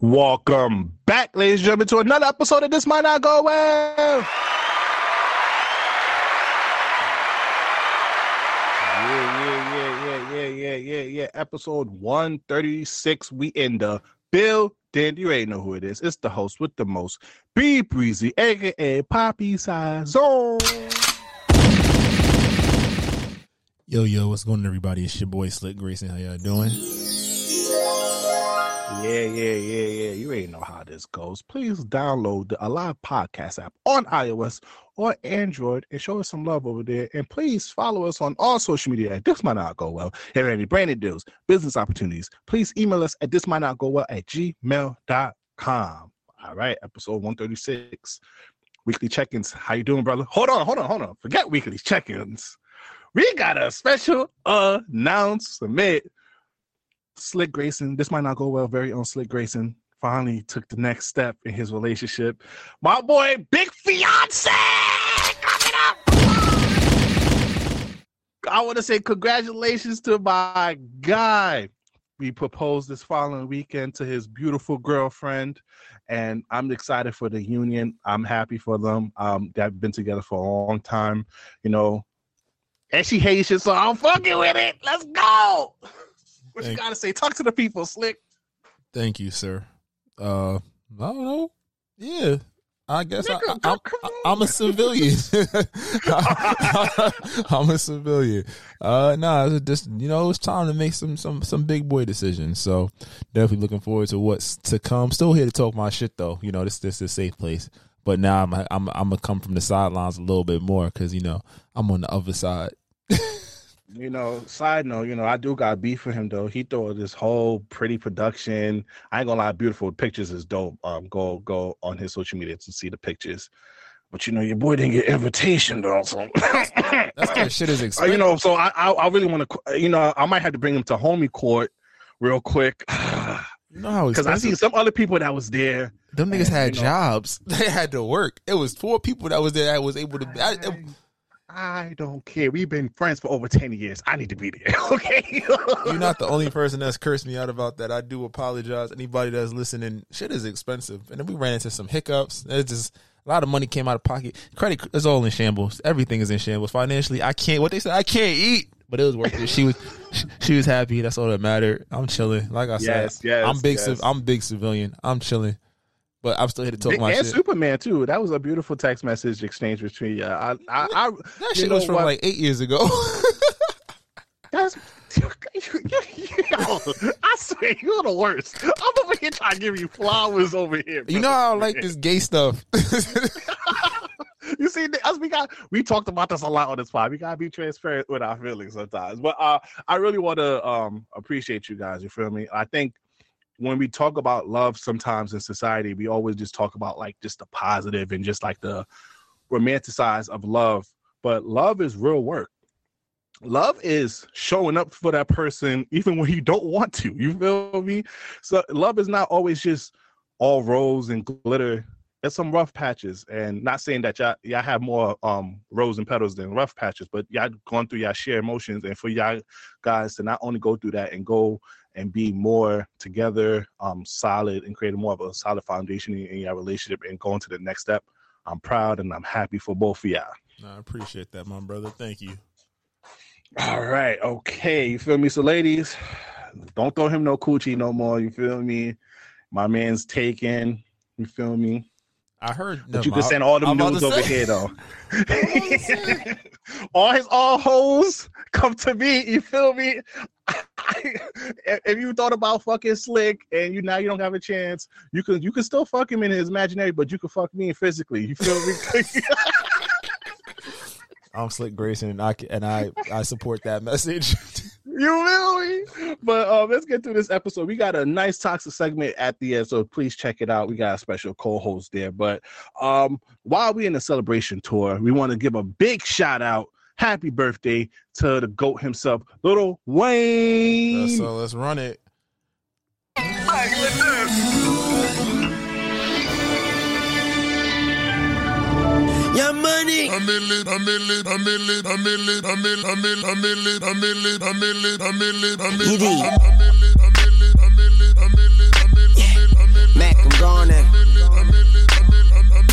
Welcome back, ladies and gentlemen, to another episode of This Might Not Go Well. Yeah, yeah, yeah, yeah, yeah, yeah, yeah, yeah. Episode 136. We in the building. You ain't know who it is. It's the host with the most, B Breezy, aka Poppy Size Zone. Yo, yo, what's going on, everybody? It's your boy Slick Grayson. How y'all doing? Yeah, yeah, yeah, yeah. You ain't know how this goes. Please download the Alive Podcast app on iOS or Android and show us some love over there. And please follow us on all social media at This Might Not Go Well. If any branded deals, business opportunities, please email us at this might not go well at gmail.com. All right, episode 136. Weekly check-ins. How you doing, brother? Hold on, hold on, hold on. Forget weekly check-ins we got a special announcement. Slick Grayson, this might not go well. Very on Slick Grayson finally took the next step in his relationship. My boy, Big Fiance. I want to say congratulations to my guy. We proposed this following weekend to his beautiful girlfriend, and I'm excited for the union. I'm happy for them. Um, they've been together for a long time. You know, and she hates you, so I'm fucking with it. Let's go. What Thank you gotta say? Talk to the people, Slick. Thank you, sir. Uh, I don't know. Yeah, I guess Nigga, I, am a civilian. I'm a civilian. Uh, nah, it's just you know, it's time to make some some some big boy decisions. So definitely looking forward to what's to come. Still here to talk my shit though. You know, this this is a safe place. But now I'm I'm I'm gonna come from the sidelines a little bit more because you know I'm on the other side. you know, side note, you know, I do got beef for him though. He throw this whole pretty production. I ain't gonna lie, beautiful pictures is dope. Um, go go on his social media to see the pictures. But you know, your boy didn't get invitation though. So that's kind of shit is expensive. Uh, you know, so I I, I really want to. You know, I might have to bring him to homie court real quick. No, because I see some other people that was there. Them niggas and, had you know, jobs. They had to work. It was four people that was there that was able to. I, it, I don't care. We've been friends for over 10 years. I need to be there. Okay. You're not the only person that's cursed me out about that. I do apologize. Anybody that's listening, shit is expensive. And then we ran into some hiccups. It's just a lot of money came out of pocket. Credit is all in shambles. Everything is in shambles. Financially, I can't, what they said, I can't eat but it was worth it. She was she was happy. That's all that mattered. I'm chilling. Like I said, yes, yes, I'm big. Yes. I'm big civilian. I'm chilling, but I'm still here to talk my and shit. Superman too. That was a beautiful text message exchange between you. I, I, I that shit was from what? like eight years ago. That's. I swear you're the worst. I'm over here trying to give you flowers over here. Bro. You know how I like this gay stuff. you see, us we got we talked about this a lot on this pod. We gotta be transparent with our feelings sometimes. But uh, I really want to um appreciate you guys. You feel me? I think when we talk about love, sometimes in society, we always just talk about like just the positive and just like the romanticize of love. But love is real work. Love is showing up for that person even when you don't want to. You feel me? So love is not always just all rose and glitter there's some rough patches and not saying that y'all, y'all have more um rose and petals than rough patches but y'all going through y'all share emotions and for y'all guys to not only go through that and go and be more together um solid and create more of a solid foundation in, in your relationship and going to the next step i'm proud and i'm happy for both of y'all i appreciate that my brother thank you all right okay you feel me so ladies don't throw him no coochie no more you feel me my man's taken you feel me I heard. But you can send all the news over say. here though. all his all hoes come to me. You feel me? if you thought about fucking Slick and you now you don't have a chance, you can you can still fuck him in his imaginary, but you can fuck me physically. You feel me? I'm Slick Grayson, and I and I I support that message. You feel me? But uh, let's get through this episode. We got a nice toxic segment at the end, so please check it out. We got a special co-host there. But um, while we in the celebration tour, we want to give a big shout out, happy birthday to the goat himself, Lil Wayne. Uh, so let's run it. Your money. I'm in it, I'm in it, I'm in it, I'm in it, I'm in, I'm in, I'm in it, I'm in it, I'm in it, I'm in it, I'm in it, Edie. I'm in it, I'm in it, I'm in it, I'm in it, I'm in it, I'm in it, I'm in it, Mac, I'm gone. I'm in it, I'm in it, I'm in it,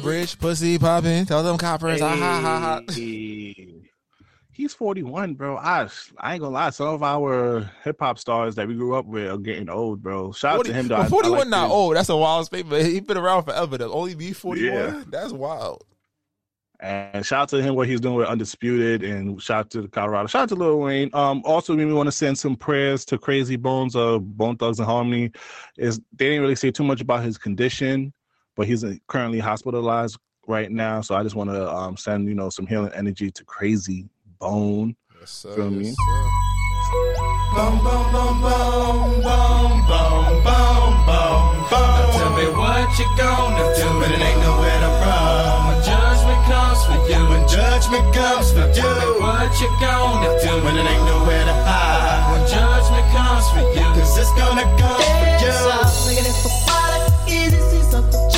bridge, pussy popping. Tell them coppers. Ah, ha, ha, ha. He's 41, bro. I, I ain't gonna lie. Some of our hip hop stars that we grew up with are getting old, bro. Shout out to him, though. but I- I 41 like not his- old. That's a wild statement. He's been around forever. To only be 41? Yeah. That's wild. And shout out to him what he's doing with Undisputed, and shout out to the Colorado. Shout out to Lil Wayne. Um, also we want to send some prayers to Krayzie Bones of Bone Thugs and Harmony. Is they didn't really say too much about his condition, but he's uh, currently hospitalized right now. So I just want to um send you know some healing energy to Krayzie Bone. Yes, sir. Feel me? Yes, sir. Boom, boom, boom, boom, boom, boom, boom, boom, boom. Now tell me what you gonna do when it ain't nowhere to run. When judgment comes for you, when judgment comes for you. Tell me what you gonna do when it ain't nowhere to hide. When judgment comes for you, cause it's gonna come for you. Looking for quality, easy, see something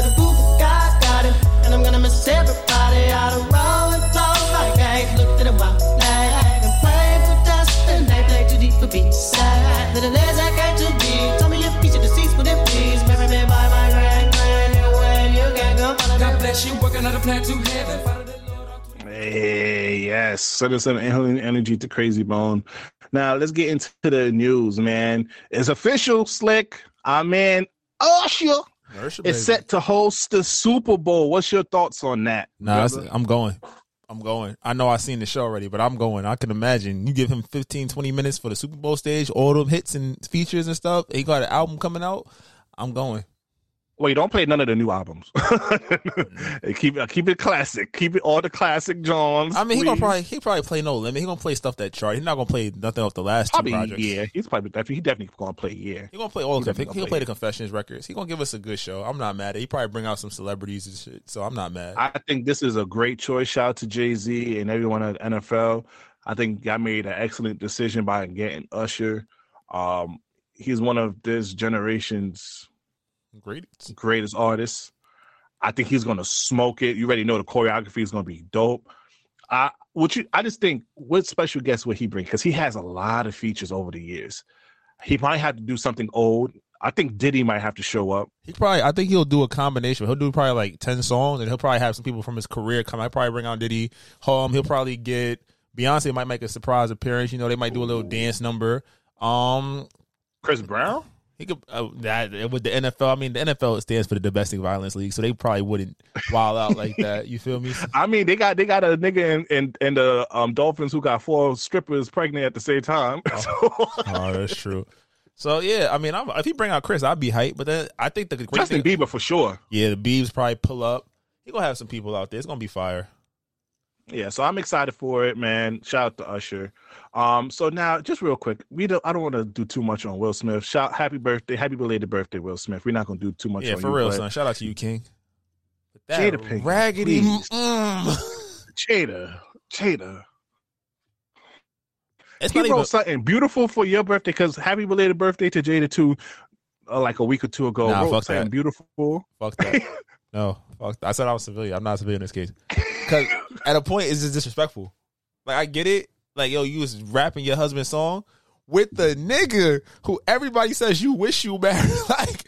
Charlie. Little boo boo God got him, and I'm gonna miss everybody out of rolling close like I ain't looked at a while. Like I'm praying for dust, and they play too deep for beats. Little legs I got to be. Tell me your feature deceased, but it please. Marry me by my grand grand, you when you can go follow God bless you, working on a plan to heaven. Follow the Lord all to Hey, yes, sending some healing energy to Krayzie Bone. Now let's get into the news, man. It's official, Slick. Our man Usher Nurse, is set to host the Super Bowl. What's your thoughts on that? Nah. I'm going. I'm going. I know I've seen the show already, but I'm going. I can imagine. You give him 15, 20 minutes for the Super Bowl stage, all them hits and features and stuff. He got an album coming out. I'm going. Wait, don't play none of the new albums. keep it, keep it classic. Keep it all the classic Johns. I mean, he gonna probably he probably play no limit. He gonna play stuff that chart. He's not gonna play nothing off the last probably two projects. yeah. He's probably definitely he definitely gonna play yeah. He gonna play all. Conf- he gonna play play the Confessions records. He gonna give us a good show. I'm not mad. He probably bring out some celebrities and shit. So I'm not mad. I think this is a great choice. Shout out to Jay Z and everyone at NFL. I think I made an excellent decision by getting Usher. Um, he's one of this generation's Great. greatest artist. I think he's gonna smoke it. You already know the choreography is gonna be dope. I what you I just think what special guest would he bring? Because he has a lot of features over the years. He might have to do something old. I think Diddy might have to show up. He probably. I think he'll do a combination. He'll do probably like ten songs, and he'll probably have some people from his career come. I probably bring out Diddy. home. he'll probably get Beyonce. Might make a surprise appearance. You know, they might do a little dance number. Um, Chris Brown? He could uh, that with the NFL. I mean, the NFL stands for the Domestic Violence League, so they probably wouldn't wild out like that. You feel me? I mean, they got they got a nigga in in, in the um Dolphins who got four strippers pregnant at the same time. So, Oh, that's true. So yeah, I mean, I'm, if he bring out Chris, I'd be hyped. But then I think the Justin thing, Bieber for sure. yeah, the Beebs probably pull up. He gonna have some people out there. It's gonna be fire. Yeah, so I'm excited for it, man. Shout out to Usher. Um, so now just real quick, we don't I don't want to do too much on Will Smith. Shout happy birthday, happy belated birthday, Will Smith. We're not gonna do too much Yeah, on for you, real, son. Shout out to you, King. Jada Pinkett, raggedy. mm. Jada, Jada. It's He wrote even. something beautiful for your birthday because happy belated birthday to Jada too, uh, like a week or two ago. Nah, wrote fuck something that. beautiful. Fuck that. No, fuck. That. I said I was civilian. I'm not a civilian in this case. Because at a point, it's just disrespectful. Like I get it. Like yo, you was rapping your husband's song with the nigga who everybody says you wish you married. like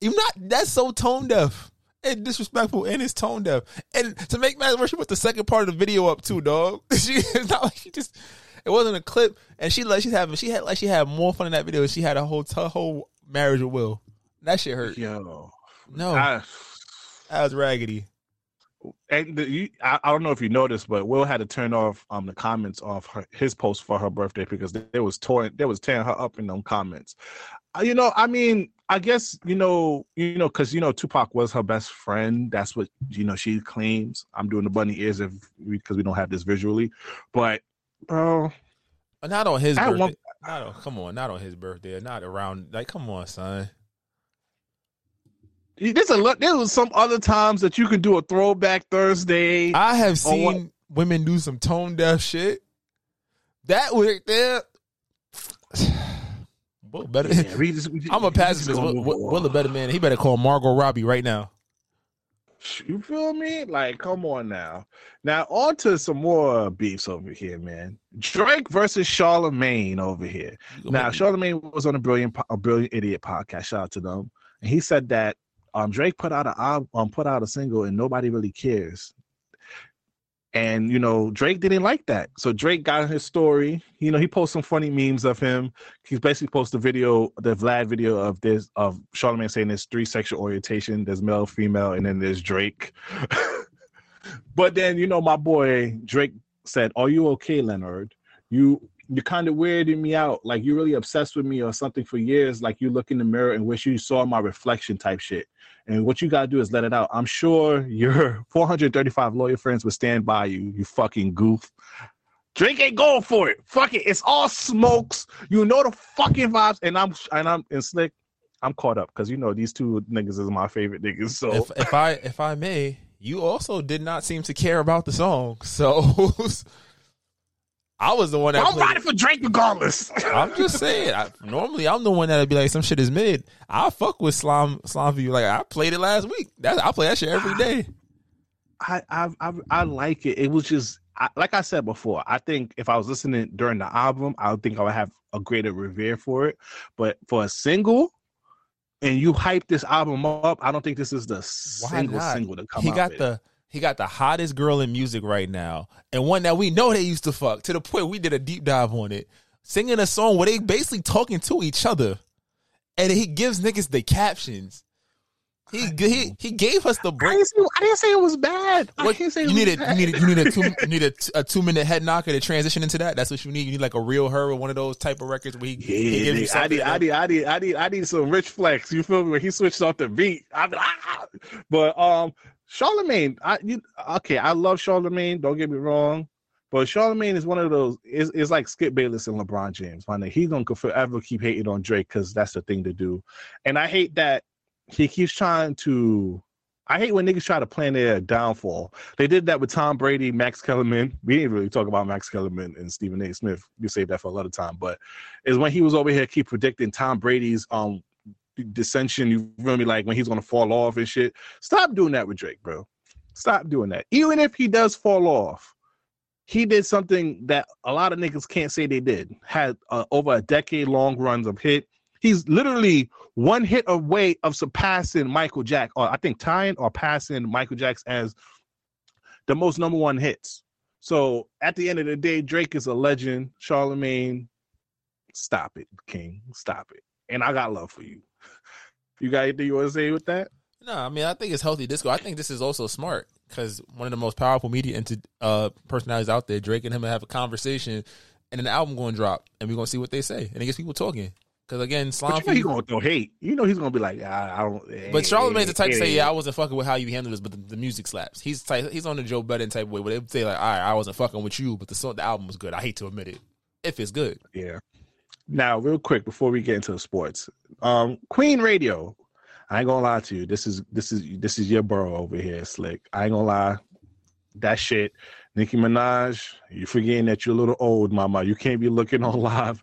you not. That's so tone deaf and disrespectful, and it's tone deaf. And to make matters worse, she put the second part of the video up too, dog. she it's not like she just. It wasn't a clip, and she like she's having she had like she had more fun in that video. than She had a whole her whole marriage with Will. That shit hurt. Yo, No, I, that was raggedy. And the, you, I, I don't know if you noticed, but Will had to turn off um the comments off her, his post for her birthday because there was torn, there was tearing her up in them comments. Uh, you know, I mean, I guess you know, you know, because you know Tupac was her best friend. That's what you know she claims. I'm doing the bunny ears if because we don't have this visually, but bro, Not on his birthday. want- Not on, come on, not on his birthday. Not around. Like, come on, son. There's a lot. There was some other times that you could do a throwback Thursday. I have seen what? women do some tone deaf shit. That right there. Will better. Yeah, we just- we just- I'm a pacifist. Will, Will, a better man. He better call Margot Robbie right now. You feel me? Like, come on now. Now, on to some more beefs over here, man. Drake versus Charlamagne over here. Now, Charlamagne was on a brilliant, a brilliant idiot podcast. Shout out to them, and he said that um Drake put out a um put out a single and nobody really cares. And you know Drake didn't like that, so Drake got his story. You know he posted some funny memes of him. He's basically posted a video, the Vlad video of this of Charlamagne saying there's three sexual orientation: there's male, female, and then there's Drake. but then you know my boy Drake said, "Are you okay, Leonard? You you kind of weirding me out. Like you're really obsessed with me or something for years. Like you look in the mirror and wish you saw my reflection type shit. And what you gotta do is let it out. I'm sure your 435 lawyer friends would stand by you. You fucking goof. Drake ain't going for it. Fuck it. It's all smokes. You know the fucking vibes. And I'm and I'm and slick. I'm caught up because you know these two niggas is my favorite niggas. So If if I if I may, you also did not seem to care about the song. So I was the one that I'm played riding it. for Drake regardless. I'm just saying. I, normally, I'm the one that'd be like, some shit is mid. I fuck with slime slime you. Like I played it last week. That I play that shit every ah. day. I I I, I like it. It was just I, like I said before. I think if I was listening during the album, I would think I would have a greater revere for it. But for a single, and you hype this album up, I don't think this is the single not? single to come. He got with. the he got the hottest girl in music right now, and one that we know they used to fuck to the point we did a deep dive on it, singing a song where they basically talking to each other, and he gives niggas the captions. He he he gave us the I break. didn't, say, I didn't say it was bad. I What, didn't say you it need was a bad. you need a, you need a two you need a, t- a two minute head knocker to transition into that. That's what you need. You need like a real her with one of those type of records where he, he gives you nigga, I need, I need, I need, I need, I need some rich flex. You feel me? When he switched off the beat, I'm like, ah! but um, Charlamagne, I you okay? I love Charlamagne. Don't get me wrong, but Charlamagne is one of those. Is is like Skip Bayless and LeBron James. My nigga, he's gonna forever keep hating on Drake because that's the thing to do, and I hate that he keeps trying to. I hate when niggas try to plan their downfall. They did that with Tom Brady, Max Kellerman. We didn't really talk about Max Kellerman and Stephen A. Smith. We saved that for a lot of time, but is when he was over here keep predicting Tom Brady's um dissension. You feel me? Like when he's gonna fall off and shit. Stop doing that with Drake, bro. Stop doing that. Even if he does fall off, he did something that a lot of niggas can't say they did. Had uh, over a decade long runs of hit. He's literally one hit away of surpassing Michael Jack, or I think tying or passing Michael Jackson as the most number one hits. So at the end of the day, Drake is a legend. Charlamagne, stop it, King, stop it. And I got love for you. You got anything you want to say with that? No, I mean I think it's healthy disco. I think this is also smart because one of the most powerful media into uh personalities out there, Drake and him have a conversation, and an album going to drop, and we're gonna see what they say, and it gets people talking. Because again, Slime. But you know he's gonna throw hate. You know he's gonna be like, I, I don't. But Charlamagne's the type to say, eh, "Yeah, I wasn't fucking with how you handled this, but the, the music slaps." He's type, he's on the Joe Budden type way, where they would say like, "All right, I wasn't fucking with you, but the song, the album was good." I hate to admit it, if it's good. Yeah. Now, real quick before we get into the sports, um, Queen Radio. I ain't gonna lie to you. This is this is this is your borough over here, Slick. I ain't gonna lie. That shit, Nicki Minaj. You forgetting that you're a little old, mama. You can't be looking on live.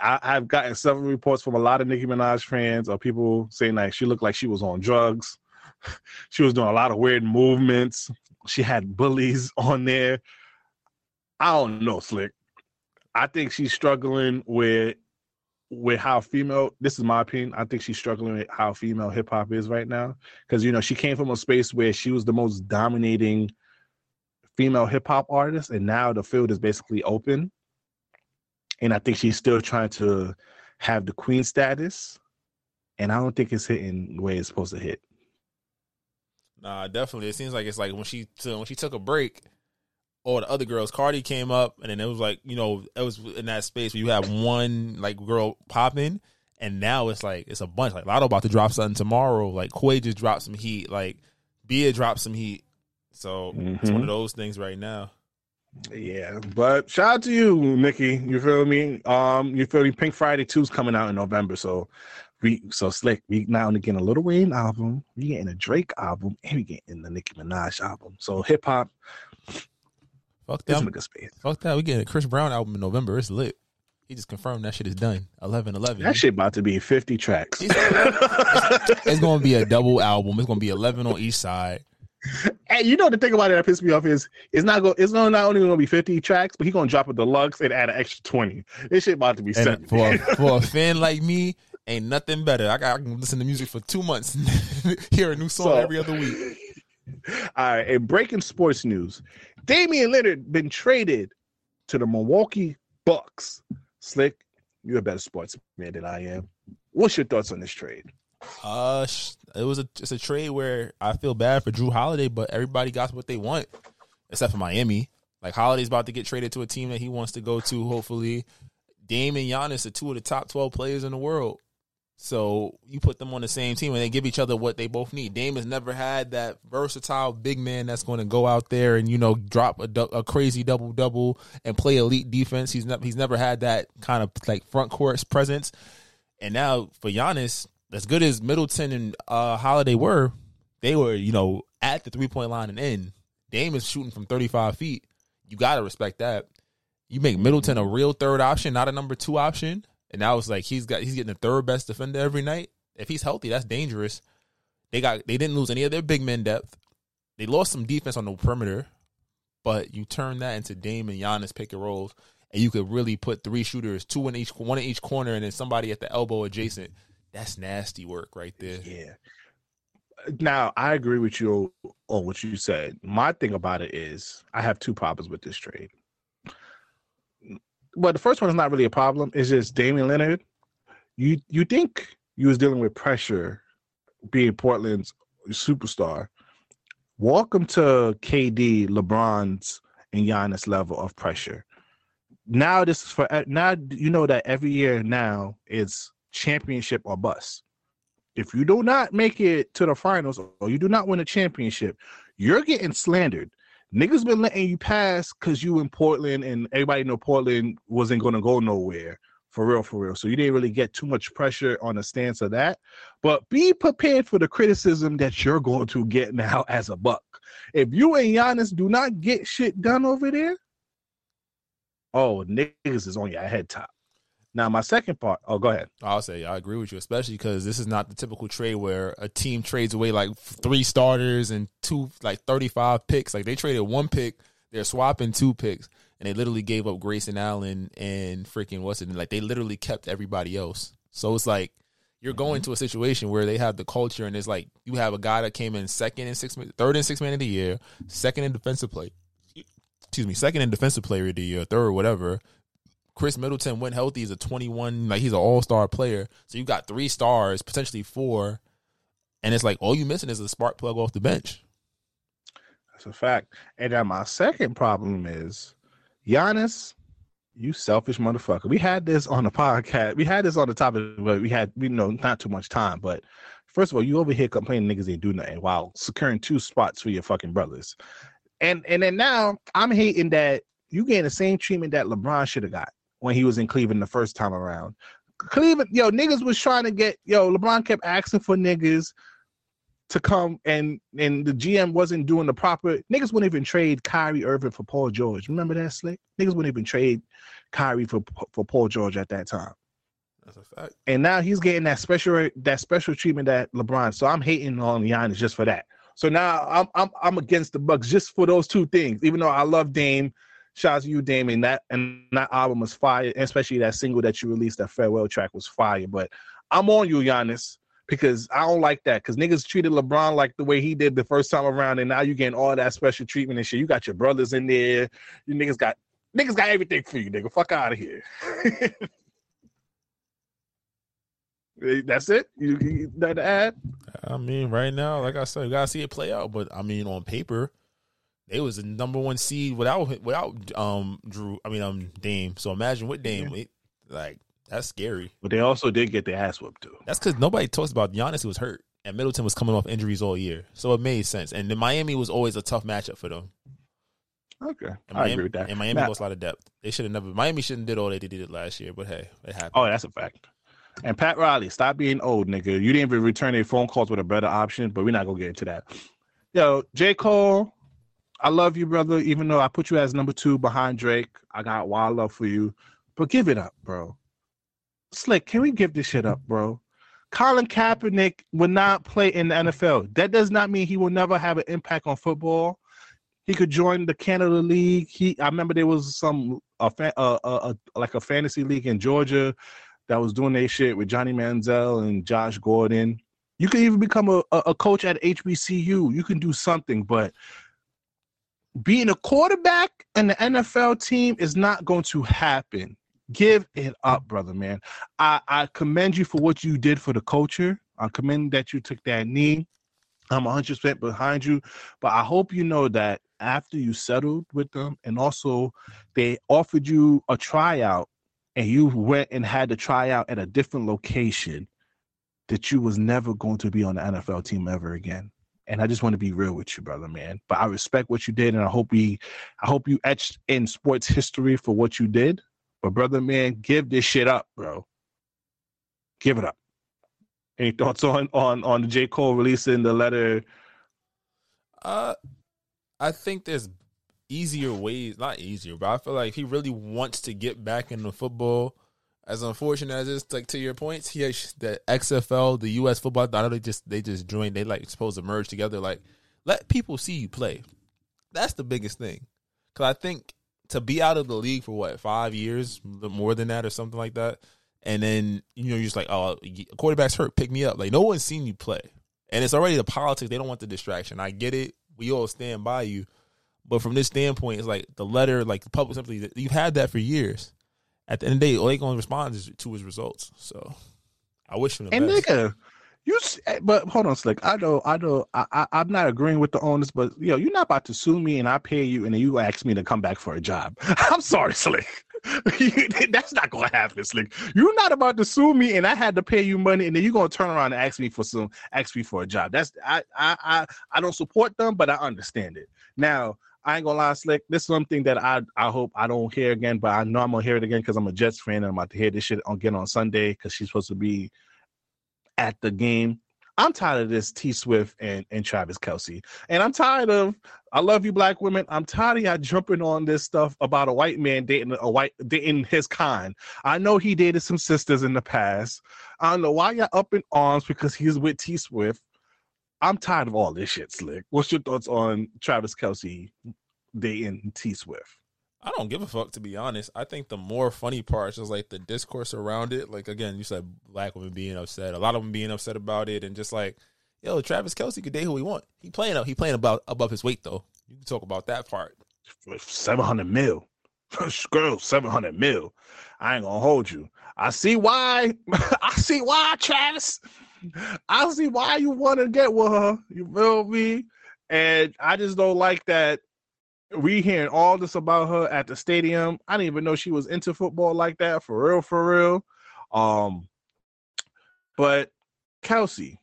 I, I've gotten several reports from a lot of Nicki Minaj fans or people saying like she looked like she was on drugs. she was doing a lot of weird movements. She had bullies on there. I don't know, Slick. I think she's struggling with with how female this is my opinion i think she's struggling with how female hip-hop is right now because you know she came from a space where she was the most dominating female hip-hop artist and now the field is basically open and I think she's still trying to have the queen status, and I don't think it's hitting the way it's supposed to hit. Nah, definitely. It seems like it's like when she when she took a break, or the other girls, Cardi came up, and then it was like you know it was in that space where you have one like girl popping, and now it's like it's a bunch. Like Latto about to drop something tomorrow. Like Quay just dropped some heat. Like Bia dropped some heat. So it's one of those things right now. Yeah, but shout out to you, Nicki. You feel me? Um, you feel me? Pink Friday 2's coming out in November, so we so slick. We not only getting a Lil Wayne album, we getting a Drake album, and we getting the Nicki Minaj album. So hip hop Fuck that. space. Fuck that. We getting a Chris Brown album in November. It's lit. He just confirmed that shit is done. 11 11. That shit about to be 50 tracks. It's going to be a double album. It's going to be 11 on each side. And you know the thing about it that pissed me off is it's not going it's not, not only gonna be 50 tracks, but he gonna drop a deluxe and add an extra 20. This shit about to be 70. for, for a fan like me, ain't nothing better. I, got, I can listen to music for two months, hear a new song So- every other week. All right, and breaking sports news. Damian Lillard been traded to the Milwaukee Bucks. Slick, you're a better sportsman than I am. What's your thoughts on this trade? Uh, it was a it's a trade where I feel bad for Jrue Holiday, but everybody got what they want, except for Miami. Like Holiday's about to get traded to a team that he wants to go to. Hopefully, Dame and Giannis are two of the top twelve players in the world. So you put them on the same team and they give each other what they both need. Dame has never had that versatile big man that's going to go out there and you know drop a, du- a crazy double double and play elite defense. He's never he's never had that kind of like front court presence. And now for Giannis, as good as Middleton and uh, Holiday were, they were you know at the three point line and in. Dame is shooting from thirty five feet. You got to respect that. You make Middleton a real third option, not a number two option. And now it's like he's got he's getting the third best defender every night. If he's healthy, that's dangerous. They got they didn't lose any of their big men depth. They lost some defense on the perimeter, but you turn that into Dame and Giannis pick and rolls, and you could really put three shooters, two in each one in each corner, and then somebody at the elbow adjacent. That's nasty work right there. Yeah. Now I agree with you on what you said. My thing about it is I have two problems with this trade. Well, the first one is not really a problem. It's just Damian Lillard. You you think you was dealing with pressure being Portland's superstar. Welcome to KD, LeBron's, and Giannis level of pressure. Now this is for now you know that every year now it's championship or bust. If you do not make it to the finals or you do not win a championship, you're getting slandered. Niggas been letting you pass because you in Portland and everybody know Portland wasn't gonna go nowhere. For real, for real. So you didn't really get too much pressure on the stance of that. But be prepared for the criticism that you're going to get now as a buck. If you and Giannis do not get shit done over there, oh niggas is on your head top. Now my second part. Oh, go ahead. I'll say I agree with you, especially because this is not the typical trade where a team trades away like three starters and two like thirty five picks. Like they traded one pick, they're swapping two picks, and they literally gave up Grayson Allen and freaking what's it? Like they literally kept everybody else. So it's like you're going mm-hmm. to a situation where they have the culture, and it's like you have a guy that came in second and six, third and six man of the year, second in defensive play. Excuse me, second in defensive player of the year, third, whatever. Khris Middleton went healthy. He's a 21, like he's an all star player. So you got three stars, potentially four, and it's like all you missing is a spark plug off the bench. That's a fact. And then my second problem is Giannis, you selfish motherfucker. We had this on the podcast. We had this on the topic, but we had we know not too much time. But first of all, you over here complaining niggas ain't do nothing while securing two spots for your fucking brothers. And and then now I'm hating that you getting the same treatment that LeBron should have got when he was in Cleveland the first time around. Cleveland, yo, niggas was trying to get yo. LeBron kept asking for niggas to come and and the GM wasn't doing the proper niggas wouldn't even trade Kyrie Irving for Paul George. Remember that slick? Niggas wouldn't even trade Kyrie for for Paul George at that time. That's a fact. And now he's getting that special that special treatment that LeBron. So I'm hating on Giannis just for that. So now I'm I'm I'm against the Bucks just for those two things. Even though I love Dame, shout out to you, Dame, and that and that album was fire, especially that single that you released, that farewell track was fire. But I'm on you, Giannis, because I don't like that. Because niggas treated LeBron like the way he did the first time around, and now you're getting all that special treatment and shit. You got your brothers in there, you niggas got Niggas got everything for you, nigga. Fuck out of here. That's it. You, you nothing to add? I mean, right now, like I said, you gotta see it play out. But I mean, on paper, they was the number one seed without without um Jrue. I mean, um Dame. So imagine with Dame, it, like that's scary. But they also did get their ass whooped too. That's because nobody talks about Giannis. Who was hurt, and Middleton was coming off injuries all year, so it made sense. And then Miami was always a tough matchup for them. Okay, And I Miami, agree with that. And Miami Matt- lost a lot of depth. They should have never. Miami shouldn't did all that they did it last year. But hey, it happened. Oh, that's a fact. And Pat Riley, stop being old, nigga. You didn't even return any phone calls with a better option, but we're not gonna get into that. Yo, J. Cole, I love you, brother. Even though I put you as number two behind Drake, I got wild love for you. But give it up, bro. Slick, can we give this shit up, bro? Colin Kaepernick will not play in the NFL. That does not mean he will never have an impact on football. He could join the Canada League. He, I remember there was some a, uh, uh, uh, like a fantasy league in Georgia that was doing their shit with Johnny Manziel and Josh Gordon. You can even become a, a a coach at HBCU. You can do something, but being a quarterback in the NFL team is not going to happen. Give it up, brother, man. I, I commend you for what you did for the culture. I commend that you took that knee. I'm 100% behind you. But I hope you know that after you settled with them and also they offered you a tryout and you went and had to try out at a different location, that you was never going to be on the NFL team ever again. And I just want to be real with you, brother, man. But I respect what you did, and I hope we, I hope you etched in sports history for what you did. But brother, man, give this shit up, bro. Give it up. Any thoughts on on on the J Cole releasing the letter? Uh, I think there's easier ways, not easier, but I feel like he really wants to get back into football. As unfortunate as it's like to your points, he has the XFL, the US football. I know they just they just joined. They like supposed to merge together. Like let people see you play. That's the biggest thing. Because I think to be out of the league for what five years, more than that, or something like that, and then you know you're just like, oh, quarterback's hurt, pick me up. Like no one's seen you play, and it's already the politics. They don't want the distraction. I get it. We all stand by you, but from this standpoint, it's like the letter, like the public simply, you've had that for years. At the end of the day, all they gonna respond is to his results. So I wish him the And best. nigga, you. eh, But hold on, Slick. I know, I know. I, I I'm not agreeing with the owners, but yo, you're not about to sue me and I pay you, and then you ask me to come back for a job. I'm sorry, Slick. That's not gonna happen, Slick. You're not about to sue me, and I had to pay you money, and then you're gonna turn around and ask me for some, ask me for a job. That's I I I, I don't support them, but I understand it. Now, I ain't gonna lie, Slick. This is something that I I hope I don't hear again, but I know I'm gonna hear it again because I'm a Jets fan and I'm about to hear this shit again on Sunday because she's supposed to be at the game. I'm tired of this T Swift and, and Travis Kelce. And I'm tired of I love you, black women. I'm tired of y'all jumping on this stuff about a white man dating a white dating his kind. I know he dated some sisters in the past. I don't know why y'all up in arms because he's with T Swift. I'm tired of all this shit, Slick. What's your thoughts on Travis Kelce dating T Swift? I don't give a fuck to be honest. I think the more funny parts is like the discourse around it. Like again, you said black women being upset, a lot of them being upset about it, and just like, yo, Travis Kelce could date who he want. He playing up, he playing about above his weight though. You can talk about that part. Seven hundred mil, girl, seven hundred mil. I ain't gonna hold you. I see why. I see why, Travis. I see why you want to get with her. You feel me? And I just don't like that we hearing all this about her at the stadium. I didn't even know she was into football like that. For real, for real. Um, but Kelce,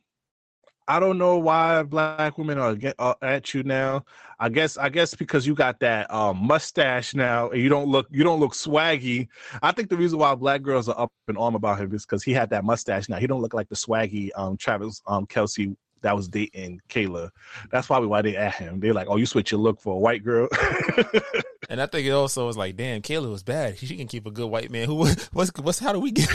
I don't know why black women are, get, are at you now. I guess I guess because you got that um, mustache now and you don't look you don't look swaggy. I think the reason why black girls are up in arm about him is because he had that mustache now. He don't look like the swaggy um, Travis um, Kelce that was dating Kayla. That's probably why they at him. They're like, "Oh, you switch your look for a white girl." And I think it also was like, damn, Kayla was bad. She can keep a good white man. Who what's what's how do we get?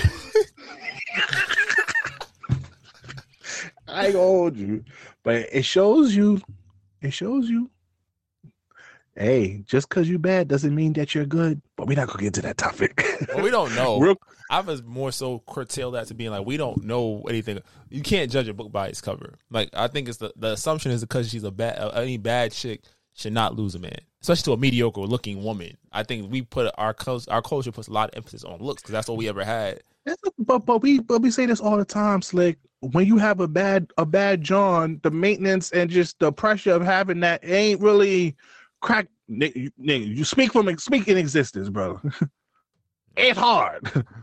I hold you, but it shows you. It shows you. Hey, just because you're bad doesn't mean that you're good. But we're not gonna get to that topic. well, we don't know. Real I was more so curtail that to being like, we don't know anything. You can't judge a book by its cover. Like I think it's the the assumption is because she's a bad uh, any bad chick, should not lose a man, especially to a mediocre looking woman. I think we put our our culture puts a lot of emphasis on looks because that's all we ever had. But but we but we say this all the time, Slick. When you have a bad a bad John, the maintenance and just the pressure of having that ain't really crack. Nigga, you- nigga, you speak from speak in existence, bro. it's hard.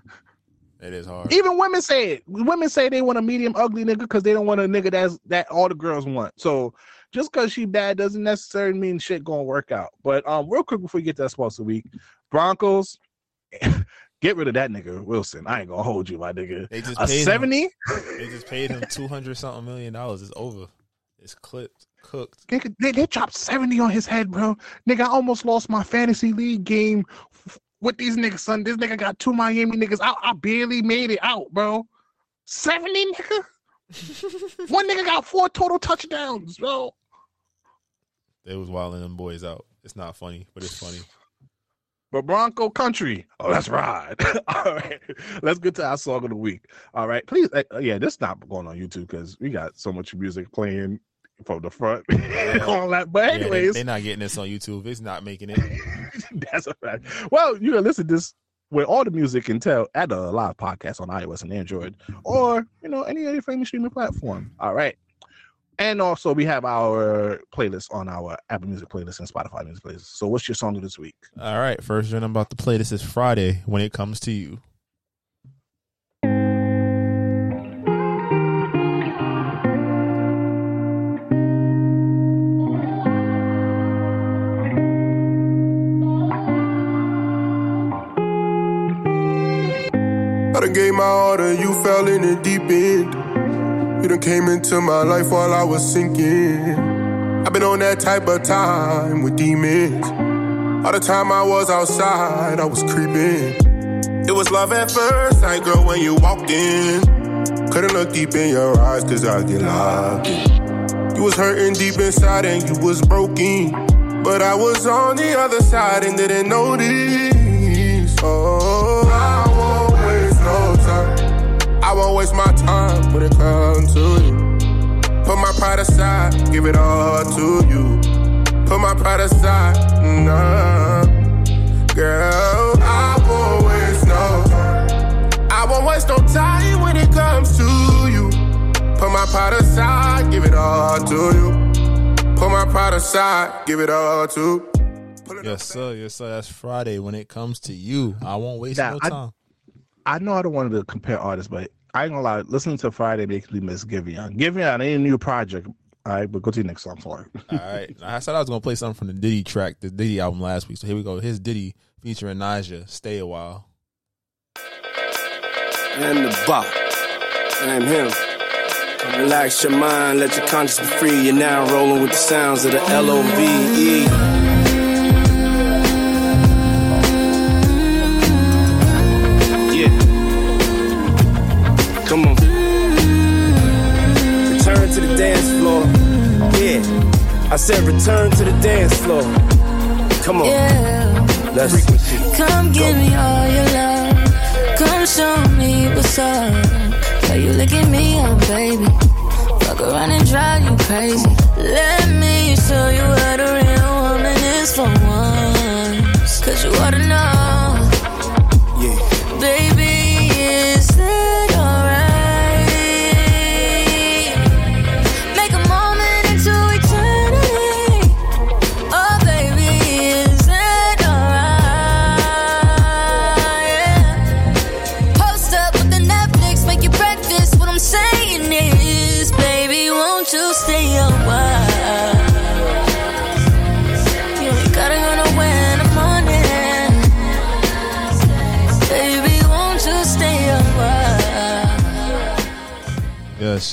It is hard. Even women say it. Women say they want a medium ugly nigga because they don't want a nigga that's that all the girls want. So just because she bad doesn't necessarily mean shit gonna work out. But um, real quick before we get to that the week, Broncos. Get rid of that nigga Wilson. I ain't gonna hold you, my nigga. They just A paid seventy. They just paid him two hundred something million dollars. It's over. It's clipped, cooked. Nigga, they, they dropped 70 on his head, bro. Nigga, I almost lost my fantasy league game f- with these niggas, son. This nigga got two Miami niggas out. I barely made it out, bro. 70, nigga? One nigga got four total touchdowns, bro. They was wilding them boys out. It's not funny, but it's funny. But Bronco Country. Oh, let's ride. All right. Let's get to our song of the week. All right. Please. uh, yeah, this not going on YouTube because we got so much music playing from the front. All that. But Yeah, anyways. they not getting this on YouTube. It's not making it. That's a fact. Well, you can listen to this with all the music and tell at a live podcast on iOS and Android, or you know any other famous streaming platform. All right. And also we have our playlist on our Apple Music playlist and Spotify Music playlist. So what's your song of this week? All right, first joint I'm about to play. This is Fridayy when it comes to you. I done gave my all to you, fell in the deep end. You done came into my life while I was sinking. I've been on that type of time with demons. All the time I was outside, I was creeping. It was love at first sight, girl, when you walked in. Couldn't look deep in your eyes, cause I get locked in. You was hurting deep inside and you was broken. But I was on the other side and didn't notice. Oh, I won't waste my time when it comes to you. Put my pride aside, give it all to you. Put my pride aside, nah. Girl, I won't waste no time. I won't waste no time when it comes to you. Put my pride aside, give it all to you. Put my pride aside, give it all to. Pull it Yes, up sir. Yes, sir. That's Fridayy when it comes to you. I won't waste Now, no I- time. I know I don't want to compare artists, but I ain't gonna lie. Listening to Fridayy makes me miss Giveon. Giveon ain't a new project. All right, but go to the next song for it. All right. I said I was gonna play something from the Diddy track, the Diddy album last week. So here we go. His Diddy featuring Naja. Stay a while. and the bop. I'm him. Relax your mind, let your conscience be free. You're now rolling with the sounds of the L O V E. I said return to the dance floor. Come on. Yeah. Let's Come give me all your love. Come show me what's up. How you look at me, oh baby. Fuck around and drive you crazy. Let me show you what a real woman is for once. Cause you ought to know, yeah. baby,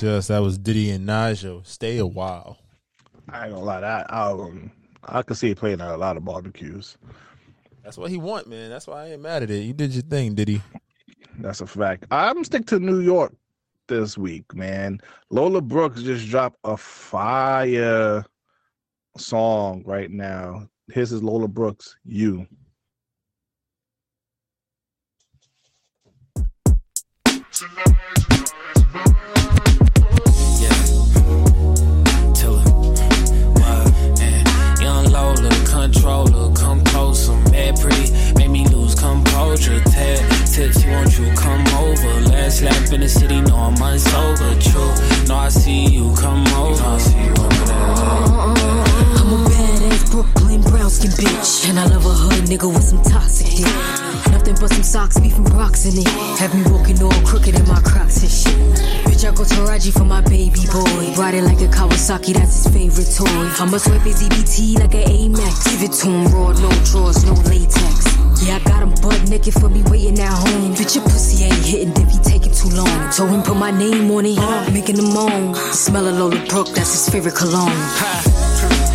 Yes, yes. That was Diddy and Naja. Stay a while. I ain't gonna lie. That album, I could see it playing at a lot of barbecues. That's what he want, man. That's why I ain't mad at it. You did your thing, Diddy. That's a fact. I'm stick to New York this week, man. Lola Brooks just dropped a fire song right now. Here's is Lola Brooks, You. Tell her. Why? controller. Come closer, mad pretty, make me lose composure. Ted tips, won't you come over? Last lap in the city, no, I'm unsober. True, no, I see you come over. No, I see you bitch. And I love a hood nigga with some toxic dick. Nothing but some socks, beef and rocks in it. Have me walking all crooked in my crocs and shit. Bitch, I go to Raji for my baby boy. Ride it like a Kawasaki, that's his favorite toy. I'ma swipe his EBT like an Amex. Give it to him raw, no drawers, no latex. Yeah, I got him butt naked for me waiting at home. Bitch, your pussy ain't hitting if he taking too long. Told him put my name on it, making him moan. Smell of Lola Brooke, that's his favorite cologne.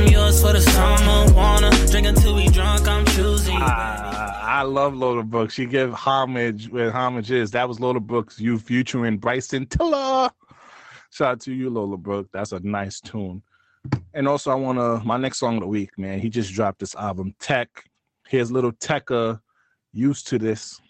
I'm yours for the summer. Wanna drink until we drunk. I'm choosing. I love Lola Brooks. She give homage where homage is. That was Lola Brooks, you featuring Bryson Tiller. Shout out to you, Lola Brooks. That's a nice tune. And also, I want to, my next song of the week, man, he just dropped this album, Tech. Here's Lil Tecca, used to this.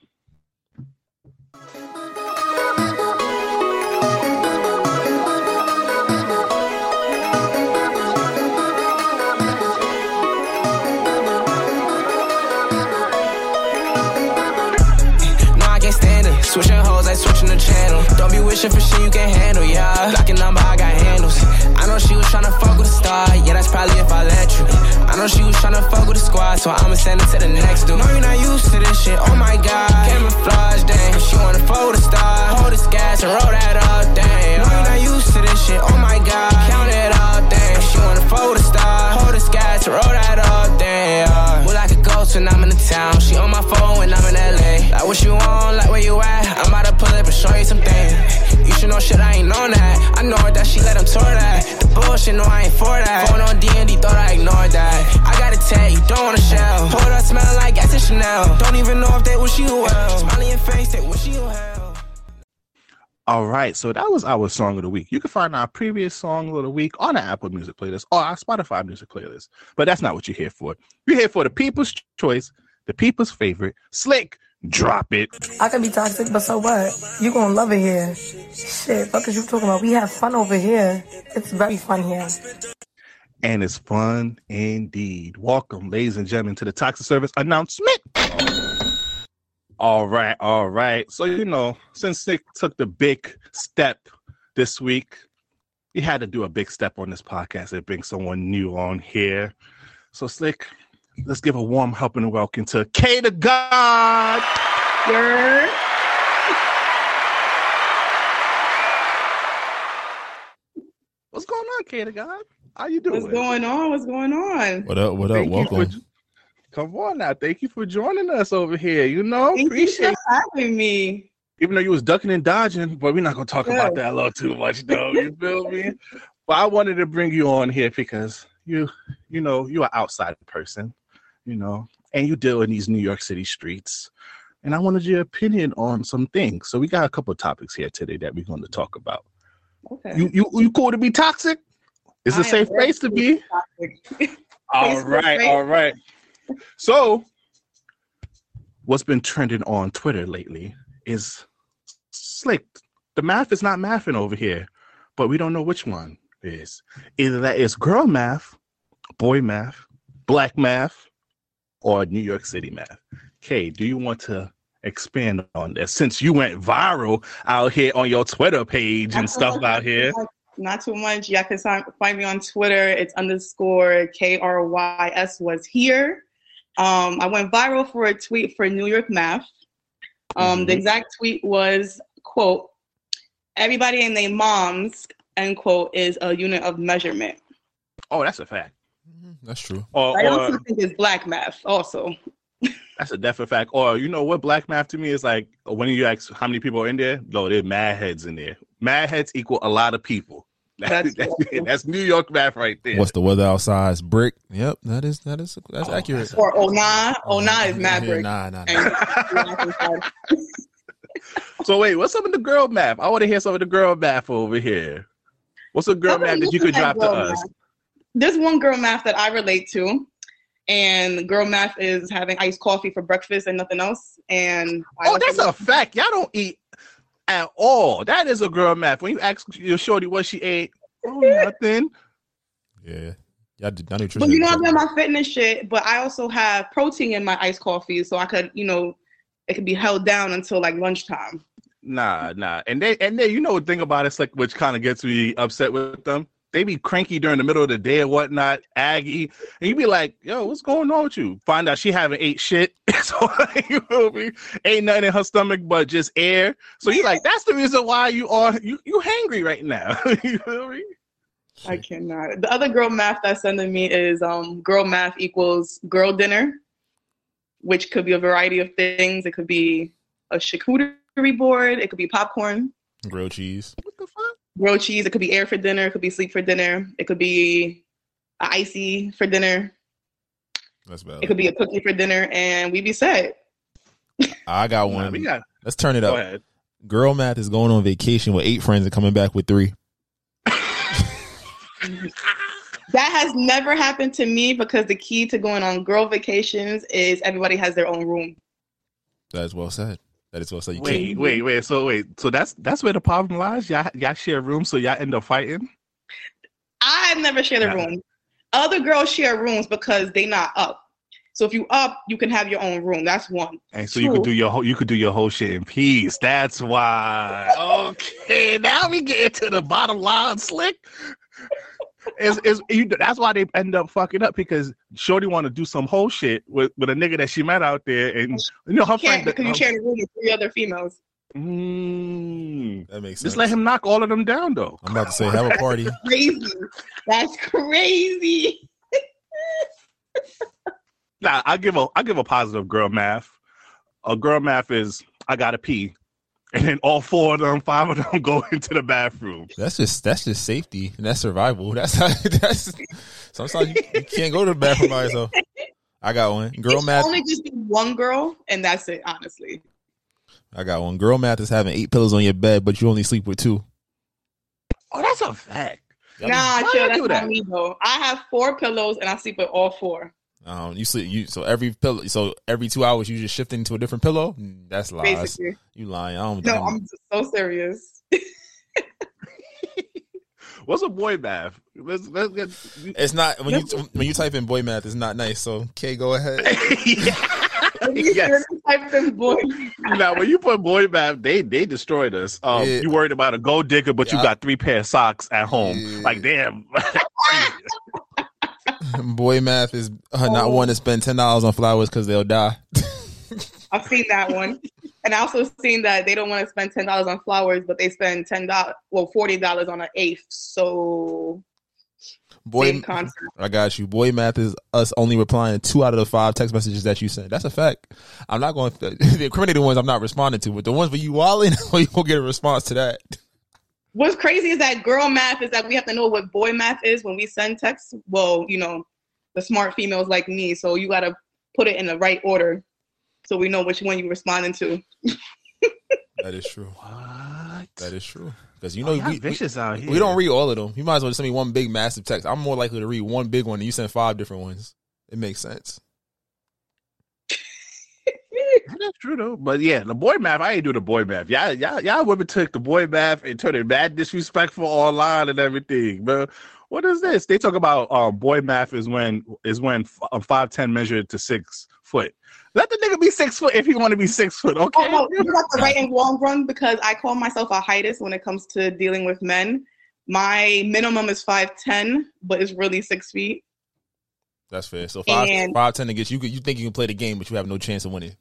Switching hoes, like switching the channel. Don't be wishing for shit you can't handle, yeah. Blocking number, I got handles. I know she was tryna fuck with a star, yeah, that's probably if I let you. I know she was tryna fuck with a squad, so I'ma send it to the next dude. No, you're not used to this shit, oh my god. Camouflage, dang. She wanna with a star, hold this gas and roll that up, dang. No, you're not used to this shit, oh my god. Count it up, dang. She wanna with a star, hold this gas and roll that up, dang. When I'm in the town. She on my phone when I'm in LA. Like what you want, like where you at. I'm about to pull up and show you something. You should know shit, I ain't on that. I know that she let him tour that. The bullshit, no, I ain't for that. Phone on D&D, thought I ignored that. I gotta tell you, don't wanna shell. Hold up, smelling like gas and Chanel. Don't even know if they wish you well. Smile in face, they wish you well. All right, so that was our song of the week. You can find our previous song of the week on the Apple Music playlist or our Spotify music playlist. But that's not what you're here for. You're here for the people's choice, the people's favorite, Slick. Drop it. I can be toxic, but so what? You gonna love it here. Shit, fuck is you talking about? We have fun over here. It's very fun here. And it's fun indeed. Welcome, ladies and gentlemen, to the Toxic Service announcement. All right, all right. So, you know, since Nick took the big step this week, he had to do a big step on this podcast and bring someone new on here. So, Slick, let's give a warm helping welcome to K Da Gawd. What's going on, K Da Gawd? How you doing? What's going on? What's going on? What up? What up? Thank you for- Welcome. Come on now. Thank you for joining us over here. You know, Thank appreciate you having me. even though you was ducking and dodging, but we're not gonna talk about that a little too much, though. You feel me? But I wanted to bring you on here because you, you know, you're an outside person, you know, and you deal in these New York City streets. And I wanted your opinion on some things. So we got a couple of topics here today that we're going to talk about. Okay. You, you, you cool to be toxic? It's a I safe place to be. All right, all right. So, what's been trending on Twitter lately is slick. The math is not mathing over here, but we don't know which one is. Either that is girl math, boy math, black math, or New York City math. Kay, do you want to expand on this since you went viral out here on your Twitter page and stuff out here? Not too much. Yeah, can find me on Twitter. It's underscore K R Y S was here. Um, I went viral for a tweet for New York Math. Um, The Mhm. exact tweet was quote Everybody and their moms end quote is a unit of measurement. Oh, that's a fact. That's true. Or, I or also think it's black math also. That's a definite fact. Or you know what black math to me is like when you ask how many people are in there, no, there's mad heads in there. Mad heads equal a lot of people. That's, That's that's, that's New York math right there. What's the weather outside? It's brick. Yep, that is that is that's Oh, accurate. Or 09. 09 is Maverick. Nah, nah, nah. So wait, what's some of the girl math? I want to hear some of the girl math over here. What's a girl math that you could listen drop to girl us? There's one girl math that I relate to, and girl math is having iced coffee for breakfast and nothing else. And Oh, also- that's a fact. Y'all don't eat at all. That is a girl math. When you ask your shorty what she ate, oh, nothing. Yeah, yeah. Y'all nutrition. But you know, I'm doing my fitness shit, but I also have protein in my iced coffee, so I could, you know, it could be held down until like lunchtime. Nah, nah. And they and then you know the thing about it's like which kind of gets me upset with them. They be cranky during the middle of the day and whatnot, Aggie. and you be like, "Yo, what's going on with you?" Find out she haven't ate shit, so you feel me? Ain't nothing in her stomach but just air. So you like, that's the reason why you are you you hangry right now. you feel me? I cannot. The other girl math that's sending me is um girl math equals girl dinner, which could be a variety of things. It could be a charcuterie board. It could be popcorn, Grilled cheese. Grilled cheese. It could be air for dinner. It could be sleep for dinner. It could be a icy for dinner. That's bad. It could be a cookie for dinner, and we'd be set. I got one. we got- Let's turn it Go up. ahead. Girl math is going on vacation with eight friends and coming back with three. That has never happened to me because the key to going on girl vacations is everybody has their own room. That is well said. That is well said. You Wait, can't. wait, wait. So wait, so that's that's where the problem lies. Y'all y'all share rooms, so y'all end up fighting. I never share the Yeah. room. Other girls share rooms because they not up. So if you up, you can have your own room. That's one. And so you could do your whole you could do your whole shit in peace. That's why. Okay, now we get to the bottom line, slick. Is is you? That's why they end up fucking up because Shorty want to do some whole shit with, with a nigga that she met out there, and you know her You can't friend. because you share the room with three other females. Mm, that makes sense. just let him knock all of them down though. I'm about to say have a party. Crazy. That's crazy. Nah, I give a I give a positive girl math. A girl math is I gotta pee, and then all four of them, five of them go into the bathroom. That's just that's just safety and that's survival. That's how, that's sometimes you, you can't go to the bathroom by yourself. I got one. Girl It should math. only just be one girl, and that's it. Honestly, I got one. Girl math is having eight pillows on your bed, but you only sleep with two. Oh, that's a fact. nah, why chill. you That's do not me though. I have four pillows, and I sleep with all four. Um, you sleep you so every pillow so every two hours you just shift into a different pillow. Mm, That's lies. Basically. You lying. I don't. No, I'm- I'm so serious. What's a boy bath? Let's, let's get. It's not when you when you type in boy math. It's not nice. So Kay, go ahead. yes. Type in boy. now, when you put boy bath, they they destroyed us. Um, Yeah. You worried about a gold digger, but Yeah. you got three pair of socks at home. Like, damn. boy math is uh, not one to spend ten dollars on flowers because they'll die. I've seen that one, and I also seen that they don't want to spend ten dollars on flowers, but they spend ten dollars, well, forty dollars on an eighth. So Boy. I got you. Boy math is us only replying to two out of the five text messages that you sent. That's a fact. I'm not going to the incriminating ones. I'm not responding to, but the ones where you walling, you gonna get a response to that. What's crazy is that girl math is that we have to know what boy math is when we send texts. Well, you know, the smart females like me, so you got to put it in the right order, so we know which one you're responding to. That is true. What? That is true. Because you know Oh, y'all we, we, vicious out we don't read all of them. You might as well just send me one big massive text. I'm more likely to read one big one than you send five different ones. It makes sense. That's true though. But yeah, the boy math, I ain't do the boy math. Y'all, y'all, y'all women took the boy math and turned it mad disrespectful online and everything. But what is this? They talk about um boy math is when is when a five ten measured to six foot. Let the nigga be six foot if he want to be six foot. Okay. Oh, no, you got the right and wrong run because I call myself a heightist when it comes to dealing with men. My minimum is five ten, but it's really six feet. That's fair. So five And- five ten to get you. You think you can play the game, but you have no chance of winning.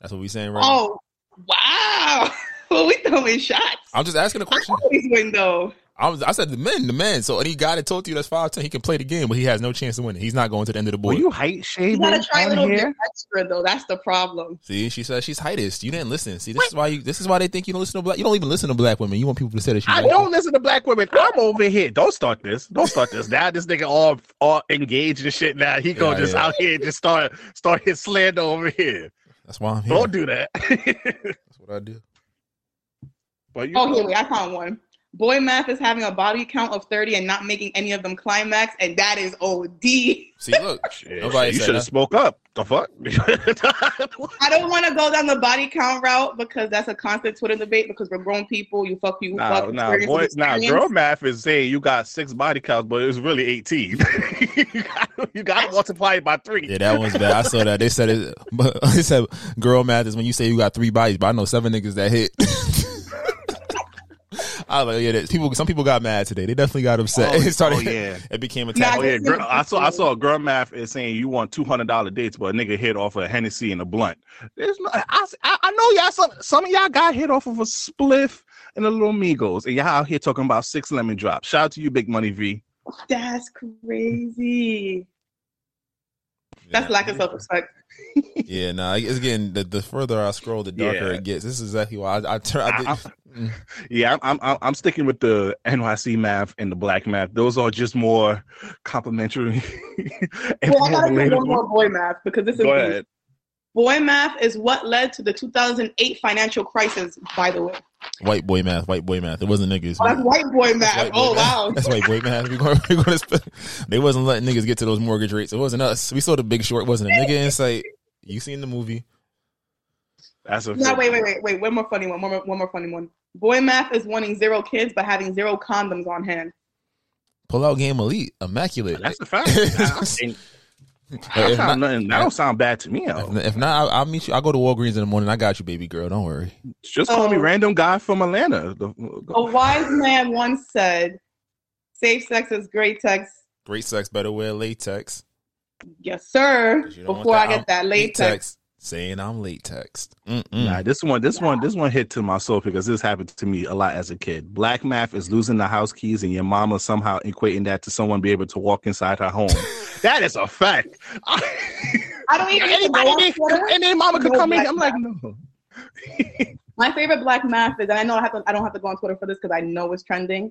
That's what we saying right now. Oh, wow! well, we throwing shots. I'm just asking a question. I Always win though. I was I said the men, the men. So any guy that told you that's five ten, he can play the game, but he has no chance of winning. He's not going to the end of the board. Will you height You shaming gotta try a on little here? bit extra though. That's the problem. See, she says she's heightist. You didn't listen. See, this is why you. This is why they think you don't listen to black. You don't even listen to black women. You want people to say that you. I like don't listen to black women. I'm over here. Don't start this. Don't start this. Now this nigga all all engaged and shit. Now he gonna Yeah, just yeah. out here just start start his slander over here. That's why I'm here. Don't do that. That's what I do. but you Oh, here we. I found one. Boy math is having a body count of thirty and not making any of them climax, and that is OD. See, look, nobody you should have spoke up. The fuck? I don't want to go down the body count route because that's a constant Twitter debate. Because we're grown people. You fuck, you Nah, fuck. nah, experience boy, is nah. Girl math is saying you got six body counts, but it's really eighteen. you got you got to multiply it by three. Yeah, that one's bad. I saw that. They said it. But they said girl math is when you say you got three bodies, but I know seven niggas that hit. I was like, yeah, that- people. Some people got mad today. They definitely got upset. Oh, it started. oh, yeah. It became a Oh yeah, girl, I saw I saw a girl math is saying you want two hundred dollar dates, but a nigga hit off a Hennessy and a blunt. There's no, I, I I know y'all some some of y'all got hit off of a spliff and a little Migos, and y'all out here talking about six lemon drops. Shout out to you, Big Money V. That's crazy. That's lack of self respect. Yeah, nah. It's getting the, the further I scroll, the darker Yeah. it gets. This is exactly why I, I turn. I did, I- Yeah, I'm, I'm I'm sticking with the NYC math and the black math. Those are just more complimentary. and Well, I gotta do one more boy math because this is Go deep. ahead. boy math is what led to the 2008 financial crisis. By the way, white boy math, white boy math. It wasn't niggas. oh, that's white boy math. White boy oh math. wow, That's white boy math. We going, we going to spend, they wasn't letting niggas get to those mortgage rates. It wasn't us. We saw the big short. It wasn't a nigga in sight. You seen the movie? That's a No, wait, wait, wait, wait. One more funny one. One more, one more funny one. Boy math is wanting zero kids but having zero condoms on hand. Pull out game elite, immaculate. That's a fact. And If that, not- nothing- that don't sound bad to me. If, Though. if not, I'll, I'll meet you. I'll go to Walgreens in the morning. I got you, baby girl. Don't worry. Just call me Oh. random guy from Atlanta. A wise man once said, "Safe sex is great sex." Great sex, better wear latex. Yes, sir. You don't want Before I I'm get that latex. Saying I'm latex. Nah, this one, this one, this one hit to my soul because this happened to me a lot as a kid. Black math is losing the house keys, and your mama somehow equating that to someone be able to walk inside her home. that is a fact. I don't even Anybody, know Twitter. and then mama could No come in. I'm like, no. My favorite black math is, and I know I have to, I don't have to go on Twitter for this because I know it's trending.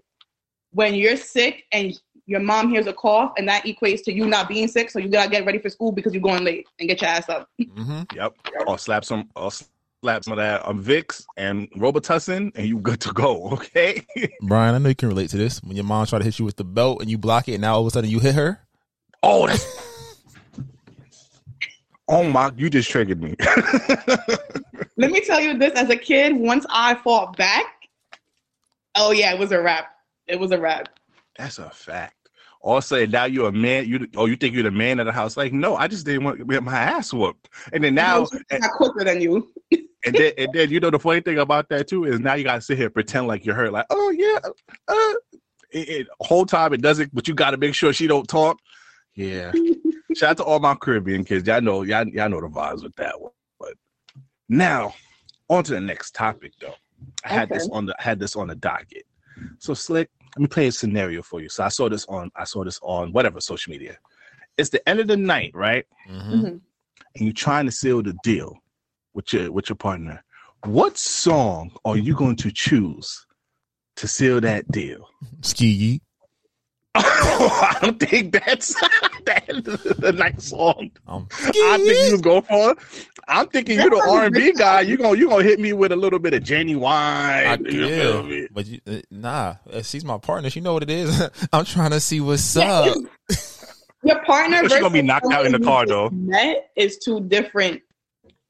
When you're sick and your mom hears a cough, and that equates to you not being sick, so you gotta get ready for school because you're going late and get your ass up. Mm-hmm. Yep. Or slap some, I'll slap some of that um, Vicks and Robitussin, and you good to go. Okay. Brian, I know you can relate to this. When your mom try to hit you with the belt and you block it, and now all of a sudden you hit her. Oh, that's. Oh my! You just triggered me. Let me tell you this: as a kid, once I fought back, oh yeah, it was a wrap. It was a wrap. That's a fact. Also, now you're a man. You oh, you think you're the man of the house? Like, no, I just didn't want to get my ass whooped. And then now, I'm quicker than you. and then, and then you know the funny thing about that too is now you gotta sit here and pretend like you're hurt. Like, oh yeah, uh, it, it, whole time it doesn't, but you gotta make sure she don't talk. Yeah. Shout out to all my Caribbean kids. Y'all know, y'all, y'all know the vibes with that one. But now, on to the next topic though. I had this on the I had this on the docket. So slick, let me play a scenario for you. So I saw this on I saw this on whatever social media. It's the end of the night, right? Mm-hmm. And you're trying to seal the deal with your with your partner. What song are you going to choose to seal that deal? Ski I don't think that's that the nice song. Um, I think you was going for. I'm thinking you're the R and B guy. You gonna you gonna hit me with a little bit of Ginuwine. I you feel do, but you, uh, nah. uh, She's my partner. She know what it is. I'm trying to see what's up. Your partner She gonna be knocked out in the car though. Met is two different.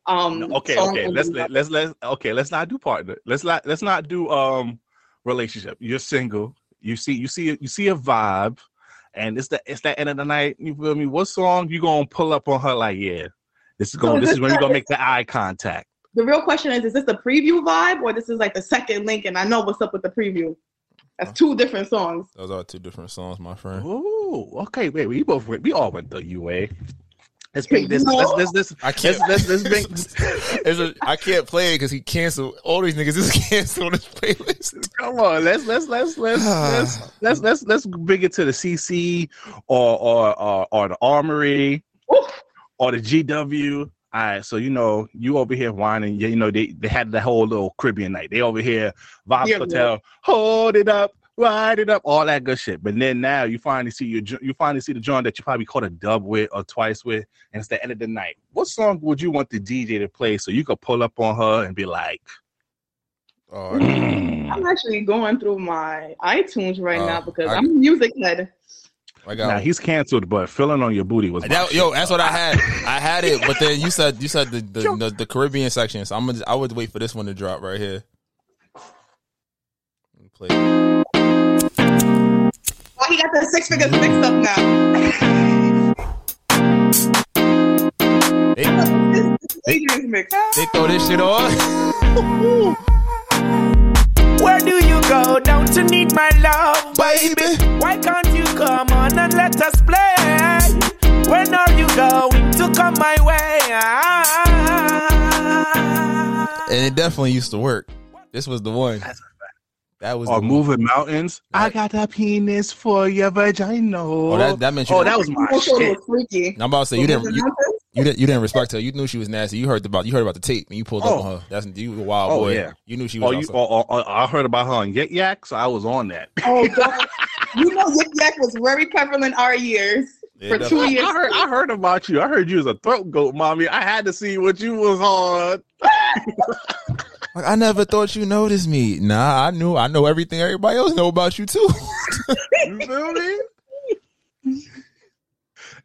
Um. Okay, okay. Let's let, let's let's okay. Let's not do partner. Let's not let's not do um relationship. You're single. You see you see you see a vibe, and it's the it's that end of the night. You feel me? What song you gonna pull up on her? Like yeah, this is going. is This this is when you gonna make the eye contact. The real question is: Is this the preview vibe, or this is like the second link? And I know what's up with the preview. That's two different songs. Those are two different songs, my friend. Ooh, okay. Wait, we both went, we all went the UA. Let's bring this. No. Let's, let's, let's, I can't. Let's, let's, bring. A, I can't play it because he canceled. All these niggas just canceled on his playlist. Come on, let's let's let's let's let's, let's let's let's bring it to the CC or or or, or the Armory or the GW. All right, so you know you over here whining. You know they, they had the whole little Caribbean night. They over here, Vibes yeah, Hotel, yeah. hold it up, ride it up, all that good shit. But then now you finally see your you finally see the joint that you probably caught a dub with or twice with, and it's the end of the night. What song would you want the DJ to play so you could pull up on her and be like, Oh, I'm actually going through my iTunes right Uh, now because I- I'm a music head. I got Now he's canceled, but filling on your booty was my That, shit. yo, that's what I had. I had it, but then you said you said the the, the, the Caribbean section, so I'm gonna I would wait for this one to drop right here. Play. I he got the six figures mixed up now. Adrian's mixed. They throw this shit on. Where do you go? Don't you need my love, baby? Why can't you come on and let us play? When are you going to come my way? And it definitely used to work. This was the one. That was or the one. moving mountains. I got a penis for your vagina. Oh, that, that meant you. Oh, that was my shit. freaky. I'm about to say you didn't you, you didn't you didn't respect her. You knew she was nasty. You heard about you heard about the tape and you pulled up Oh. on her. That's you a wild Oh boy. yeah, You knew she Oh, was. you, oh, oh, oh, I heard about her on Yik Yak, so I was on that. Oh, God. you know, Yik Yak was very prevalent our years for two years. I heard, I heard about you. I heard you was a throat goat, mommy. I had to see what you was on. Like, I never thought you noticed me. Nah, I knew. I know everything everybody else know about you too. you feel me?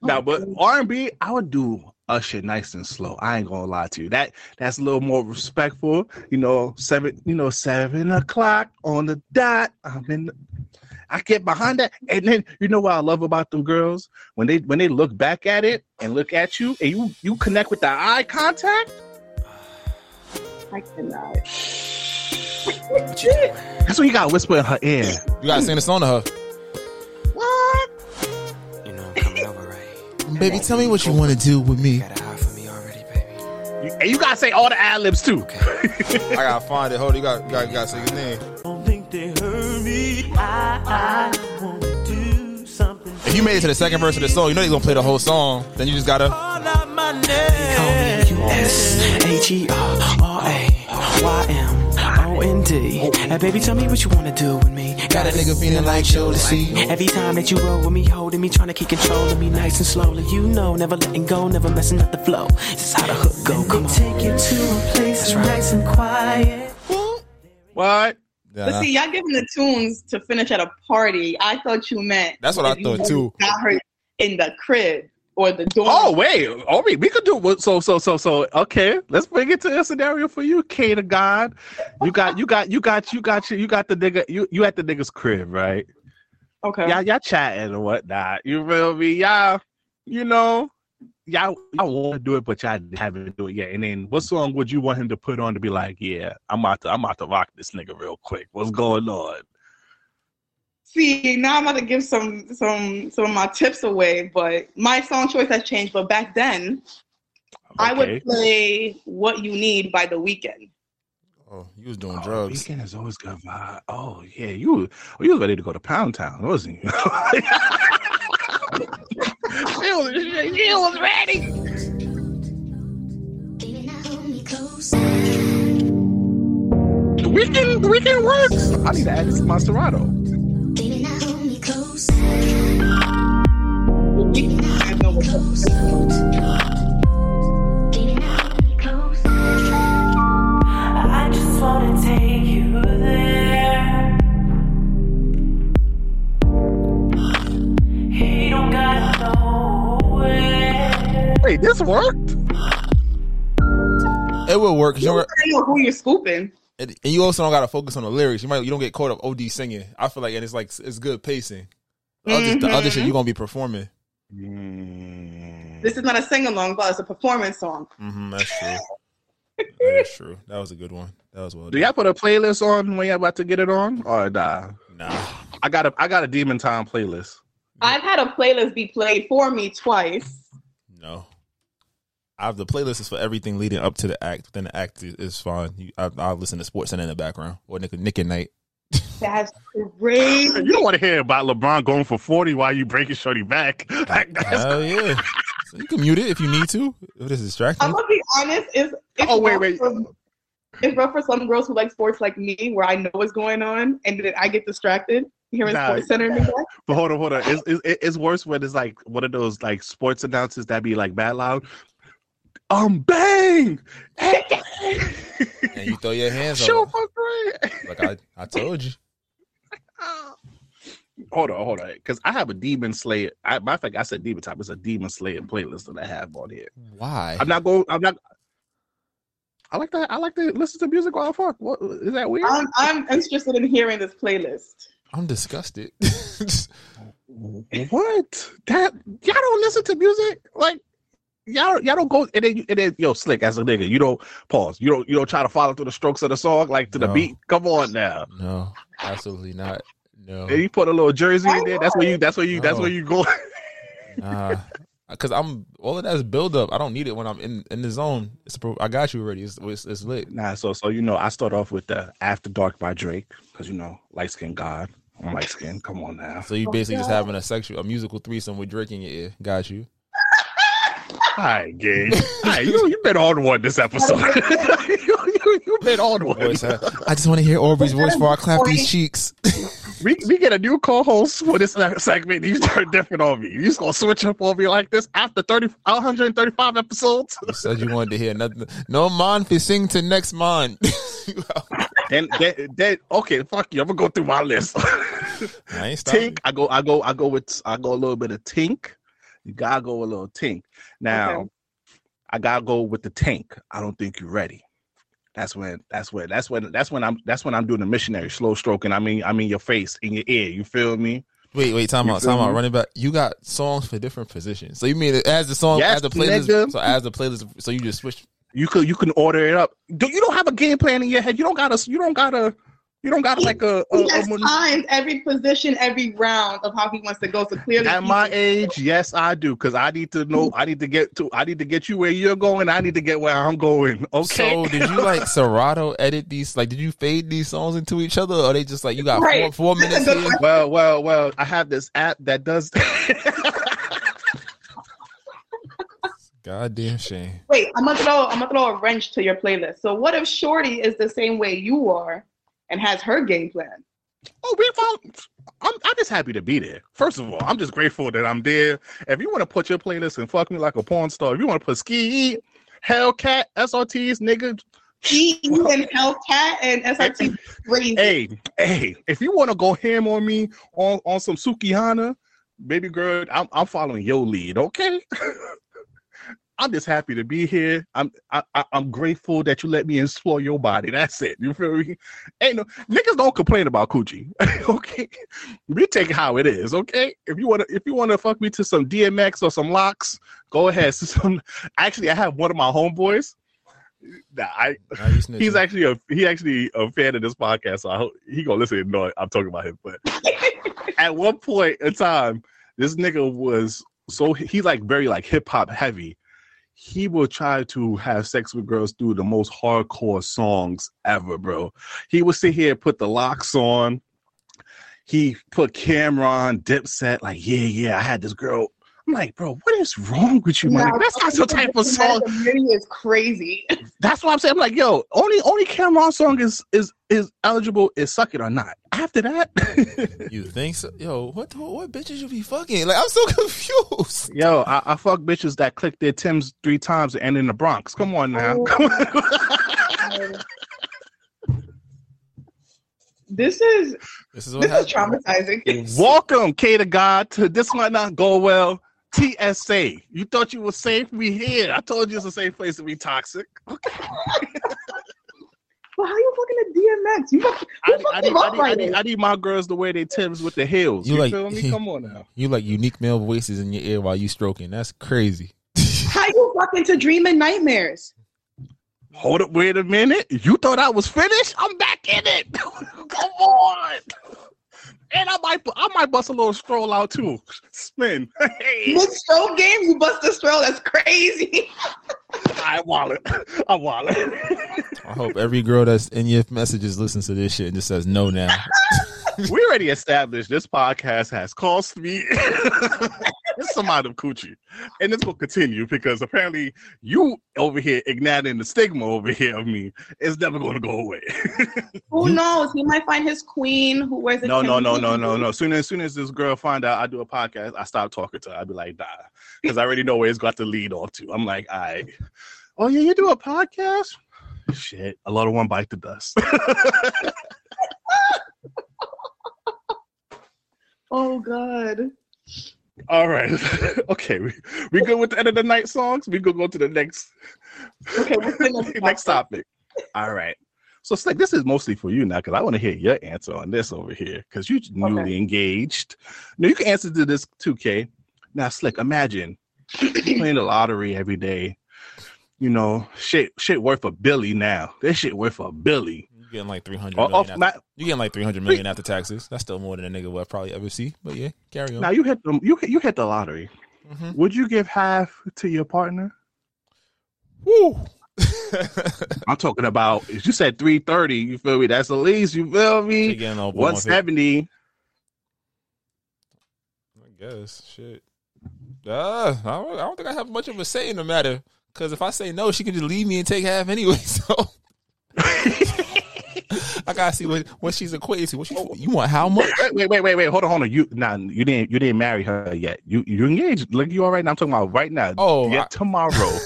Now, but R and B, I would do Usher nice and slow. I ain't gonna lie to you. That that's a little more respectful. You know, seven. You know, seven o'clock on the dot. I'm in. The, I get behind that, and then you know what I love about them girls when they when they look back at it and look at you, and you you connect with the eye contact. I cannot. That's what you gotta whisper in her ear. You gotta sing the song to her. What? You know I'm coming over, right? Baby, tell me what you want to do with me. And you gotta say all the ad libs too. I gotta find it. Hold on, you got you got you gotta say his name. Don't think they heard me. I, I wanna do something. If you made it to the second verse of the song, you know they're gonna play the whole song. Then you just gotta. Call out my name. S H E R R A Y M O N D. Hey, baby, tell me what you wanna do with me. Got a nigga feeling like show to see. Every time that you roll with me, holding me, trying to keep control of me, nice and slowly. You know, never letting go, never messing up the flow. This is how the hook go. Come on. Take you to a place nice and quiet. What? But see, y'all giving the tunes to finish at a party. I thought you meant. That's what I thought, too. Got her in the crib or the dorm. Oh wait, oh wait, we could do what? So so so so. Okay, let's bring it to a scenario for you, K Da Gawd. You got you got you got you got you you got the nigga you you at the nigga's crib, right? Okay. Y'all y'all chatting and whatnot. You feel me? Y'all, you know, y'all y'all want to do it, but y'all haven't do it yet. And then, what song would you want him to put on to be like, yeah, I'm about to I'm about to rock this nigga real quick. What's going on? See, now I'm about to give some some some of my tips away, but my song choice has changed. But back then, I would play "What You Need" by The Weeknd. Oh, you was doing Oh, drugs. Weeknd is always good vibe. Oh yeah, you you was ready to go to Pound Town, wasn't you? she, was, she, she was ready. The Weeknd, the Weeknd works. I need to add this to my Serato. Wait, this worked? It will work. You don't, know who you're scooping. and and you also don't gotta focus on the lyrics. You might you don't get caught up OD singing. I feel like and it's like it's good pacing. The, other, the other shit mm-hmm. you're gonna be performing. This is not a sing along, but it's a performance song. Mm-hmm, that's true. that is true. That was a good one. That was well Do done. y'all put a playlist on when y'all about to get it on? Or nah? Nah. I got a I got a Demon Time playlist. I've had a playlist be played for me twice. No. I have the playlist is for everything leading up to the act. Then the act is, is fine. You, I, I'll listen to sports and in the background or Nick, Nick at night. That's great. You don't want to hear about LeBron going for 40 while you breaking Shorty back. Like, that's Hell yeah. So you can mute it if you need to. If it's distracting. I'm gonna be honest. It's, it's Oh, wait, wait. For, it's rough for some girls who like sports like me, where I know what's going on, and then I get distracted hearing Nah. Sports Center in the back. But hold on, hold on. It's, it's, it's worse when it's like one of those like sports announcers that be like bad loud. Um, bang! and you throw your hands Show up. for great. Like I, I told you. Hold on, hold on. Because I have a Demon Slayer. I, matter of fact, I said Demon Time. It's a Demon Slayer playlist that I have on here. Why? I'm not going. I'm not. I like that. I like to listen to music while I fuck. What is that weird? I'm, I'm interested in hearing this playlist. I'm disgusted. What? That y'all don't listen to music? Like y'all y'all don't go and then and then yo slick as a nigga. You don't pause. You don't you don't try to follow through the strokes of the song like to the beat. Come on now. No, absolutely not. No, And you put a little jersey in there. That's where you. That's where you. That's where you go. nah. Because I'm all of that is build up. I don't need it when I'm in, in the zone. It's I got you already. It's, it's, it's lit. Nah, so so you know, I start off with the After Dark by Drake because you know, light skin God. I'm light skin. Come on now. So you basically just having a sexual, a musical threesome with Drake in your ear. Got you. Hi, gay. Hi, you you been on one this episode. you, you, you been on one. Voice, uh, I just want to hear Aubrey's voice before I clap these cheeks. we we get a new co-host for this segment. You start different on me. You just gonna switch up on me like this after 30, 135 episoms. You said you wanted to hear nothing. No man fi sing to next month. then, then, then, okay, fuck you. I'm gonna go through my list. I ain't. Tink. I go. I go. I go with. I go a little bit of Tink. You gotta go a little Tink. Now, Okay. I gotta go with the Tank. I don't think you're ready. That's when. That's when. That's when. That's when I'm. That's when I'm doing the missionary slow stroking. I mean. I mean your face in your ear. You feel me? Wait, wait, time You out, feel time out. Running back, you got songs for different positions. So you mean as the song, Yes, as the playlist, nigga. so as the playlist, so you just switch. You could. You can order it up. Do you don't have a game plan in your head? You don't gotta. You don't gotta. You don't gotta like a. a, He has a timed every position, every round of how he wants to go. So clearly, At my age, yes, I do, because I need to know. I need to get to. I need to get you where you're going. I need to get where I'm going. Okay. So did you like Serato edit these? Like, did you fade these songs into each other, or they just like you got four, four minutes here? Well, well, well. I have this app that does. Goddamn shame. Wait, I'm gonna throw I'm gonna throw a wrench to your playlist. So what if Shorty is the same way you are and has her game plan? Oh, we found. I'm, I'm just happy to be there. First of all, I'm just grateful that I'm there. If you want to put your playlist and fuck me like a porn star, if you want to put ski, Hellcat, SRTs, nigga. He and Hellcat and SRT crazy. Hey, hey, if you want to go ham on me on, on some Sukihana, baby girl, I'm, I'm following your lead, okay? I'm just happy to be here. I'm I, I, I'm grateful that you let me explore your body. That's it. You feel me? Ain't no niggas don't complain about coochie. okay, we take it how it is. Okay, if you wanna if you wanna fuck me to some DMX or some LOX, go ahead. Some actually, I have one of my homeboys. Nah, I Now you snitching. he's actually a he actually a fan of this podcast, so I hope he gonna listen and know I'm talking about him. But at one point in time, this nigga was so he like very like hip hop heavy. He will try to have sex with girls through the most hardcore songs ever, bro. He would sit here, and put the LOX on. He put Cam'ron, Dipset, like, yeah, yeah, I had this girl. I'm like, bro, what is wrong with you, man? Nah, That's not the type of song. The video is crazy. That's what I'm saying. I'm like, yo, only only Cam'ron song is is is eligible is suck it or not. After that, You think so? Yo, what what bitches you be fucking? Like I'm so confused. yo, I, I fuck bitches that click their Tims three times and in the Bronx. Come on now. Oh Come on. This is This is this is traumatizing. Welcome, K Da Gawd. This might not go well. TSA. You thought you were safe? We here. I told you it's a safe place to be toxic. Okay. Well, how you fucking a DMX? You fucking, I, you I, fucking need, I, up need, I, need. I need my girls to wear their Tims with the heels. You, You like- feel me? Come on now. You like unique male voices in your ear while you stroking. That's crazy. How you fucking to dreaming nightmares? Hold up, wait a minute. You thought I was finished? I'm back in it. Come on. And I might I might bust a little stroll out too. Spin. Hey, Mid stroke game, you bust a stroll. That's crazy. I wallet. I wallet. I hope every girl that's in your messages listens to this shit and just says no now. we already established this podcast has cost me some amount of coochie. And this will continue because apparently you over here igniting the stigma over here of me is never gonna go away. Who knows? He might find his queen who wears a No, no, no, no, no, no. Soon as soon as this girl find out I do a podcast, I stop talking to her. I'd be like, nah, because I already know where it's got to lead off to. I'm like, I, oh yeah, you do a podcast? Shit, a lot of one bite the dust. Oh god. All right, okay, we, we good with the end of the night songs. We could go to the next Okay, the next topic. All right. So Slick, this is mostly for you now because I want to hear your answer on this over here because you're newly engaged. Now you can answer to this 2K. Now, Slick, imagine playing the lottery every day. You know, shit, shit worth a billy now. This shit worth a billy. Getting like three hundred Oh, million. off after, my- you getting like three hundred million after taxes. That's still more than a nigga will probably ever see. But yeah, carry on. Now you hit the you you hit the lottery. Mhm. Would you give half to your partner? Woo. I'm talking about. You said three thirty. You feel me? That's the least. You feel me? She getting over One seventy. I guess shit. Uh, I don't, I don't think I have much of a say in the matter. Because if I say no, she can just leave me and take half anyway. So I gotta see what what she's equated to. What she, you want? How much? Wait, wait, wait, wait, wait. Hold on, hold on. You nah, you didn't you didn't marry her yet. You you engaged. Look, you all right now. I'm talking about right now. Oh, yeah, I- tomorrow.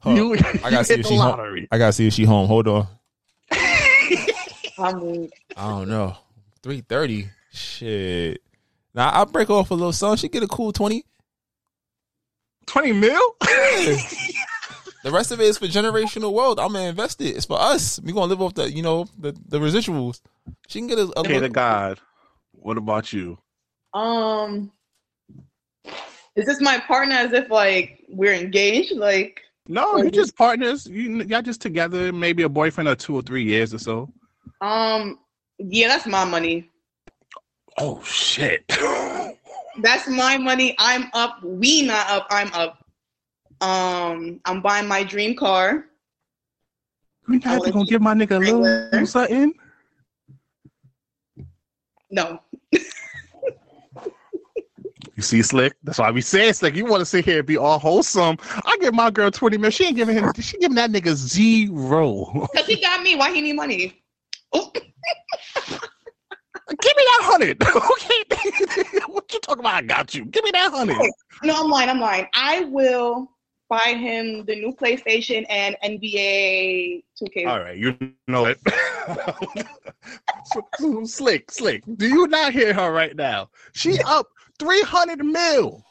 Hold you. I gotta see hit if the she home. I gotta see if she home. Hold on. I'm weak. I don't know. Three thirty. Shit. Now I break off a little song. She get a cool twenty. Twenty mil. The rest of it is for generational wealth. I'm gonna invest it. It's for us. We gonna live off the you know the, the residuals. She can get a, a Okay, to God. What about you? Um, is this my partner? As if like we're engaged? Like No, you just partners. You y'all just together. Maybe a boyfriend or two or three years or so. um, yeah, that's my money. Oh shit. That's my money. I'm up. We not up. I'm up. Um, I'm buying my dream car. You not gonna give my nigga a little, little something? No, You see, Slick. That's why we say Slick. You want to sit here and be all wholesome. I give my girl twenty mil. She ain't giving him. She giving that nigga zero. because he got me. Why he need money? Give me that hundred. Okay. what you talking about? I got you. Give me that hundred. No, I'm lying. I'm lying. I will buy him the new PlayStation and NBA 2K. All right, you know it. slick, slick. Do you not hear her right now? She up three hundred mil.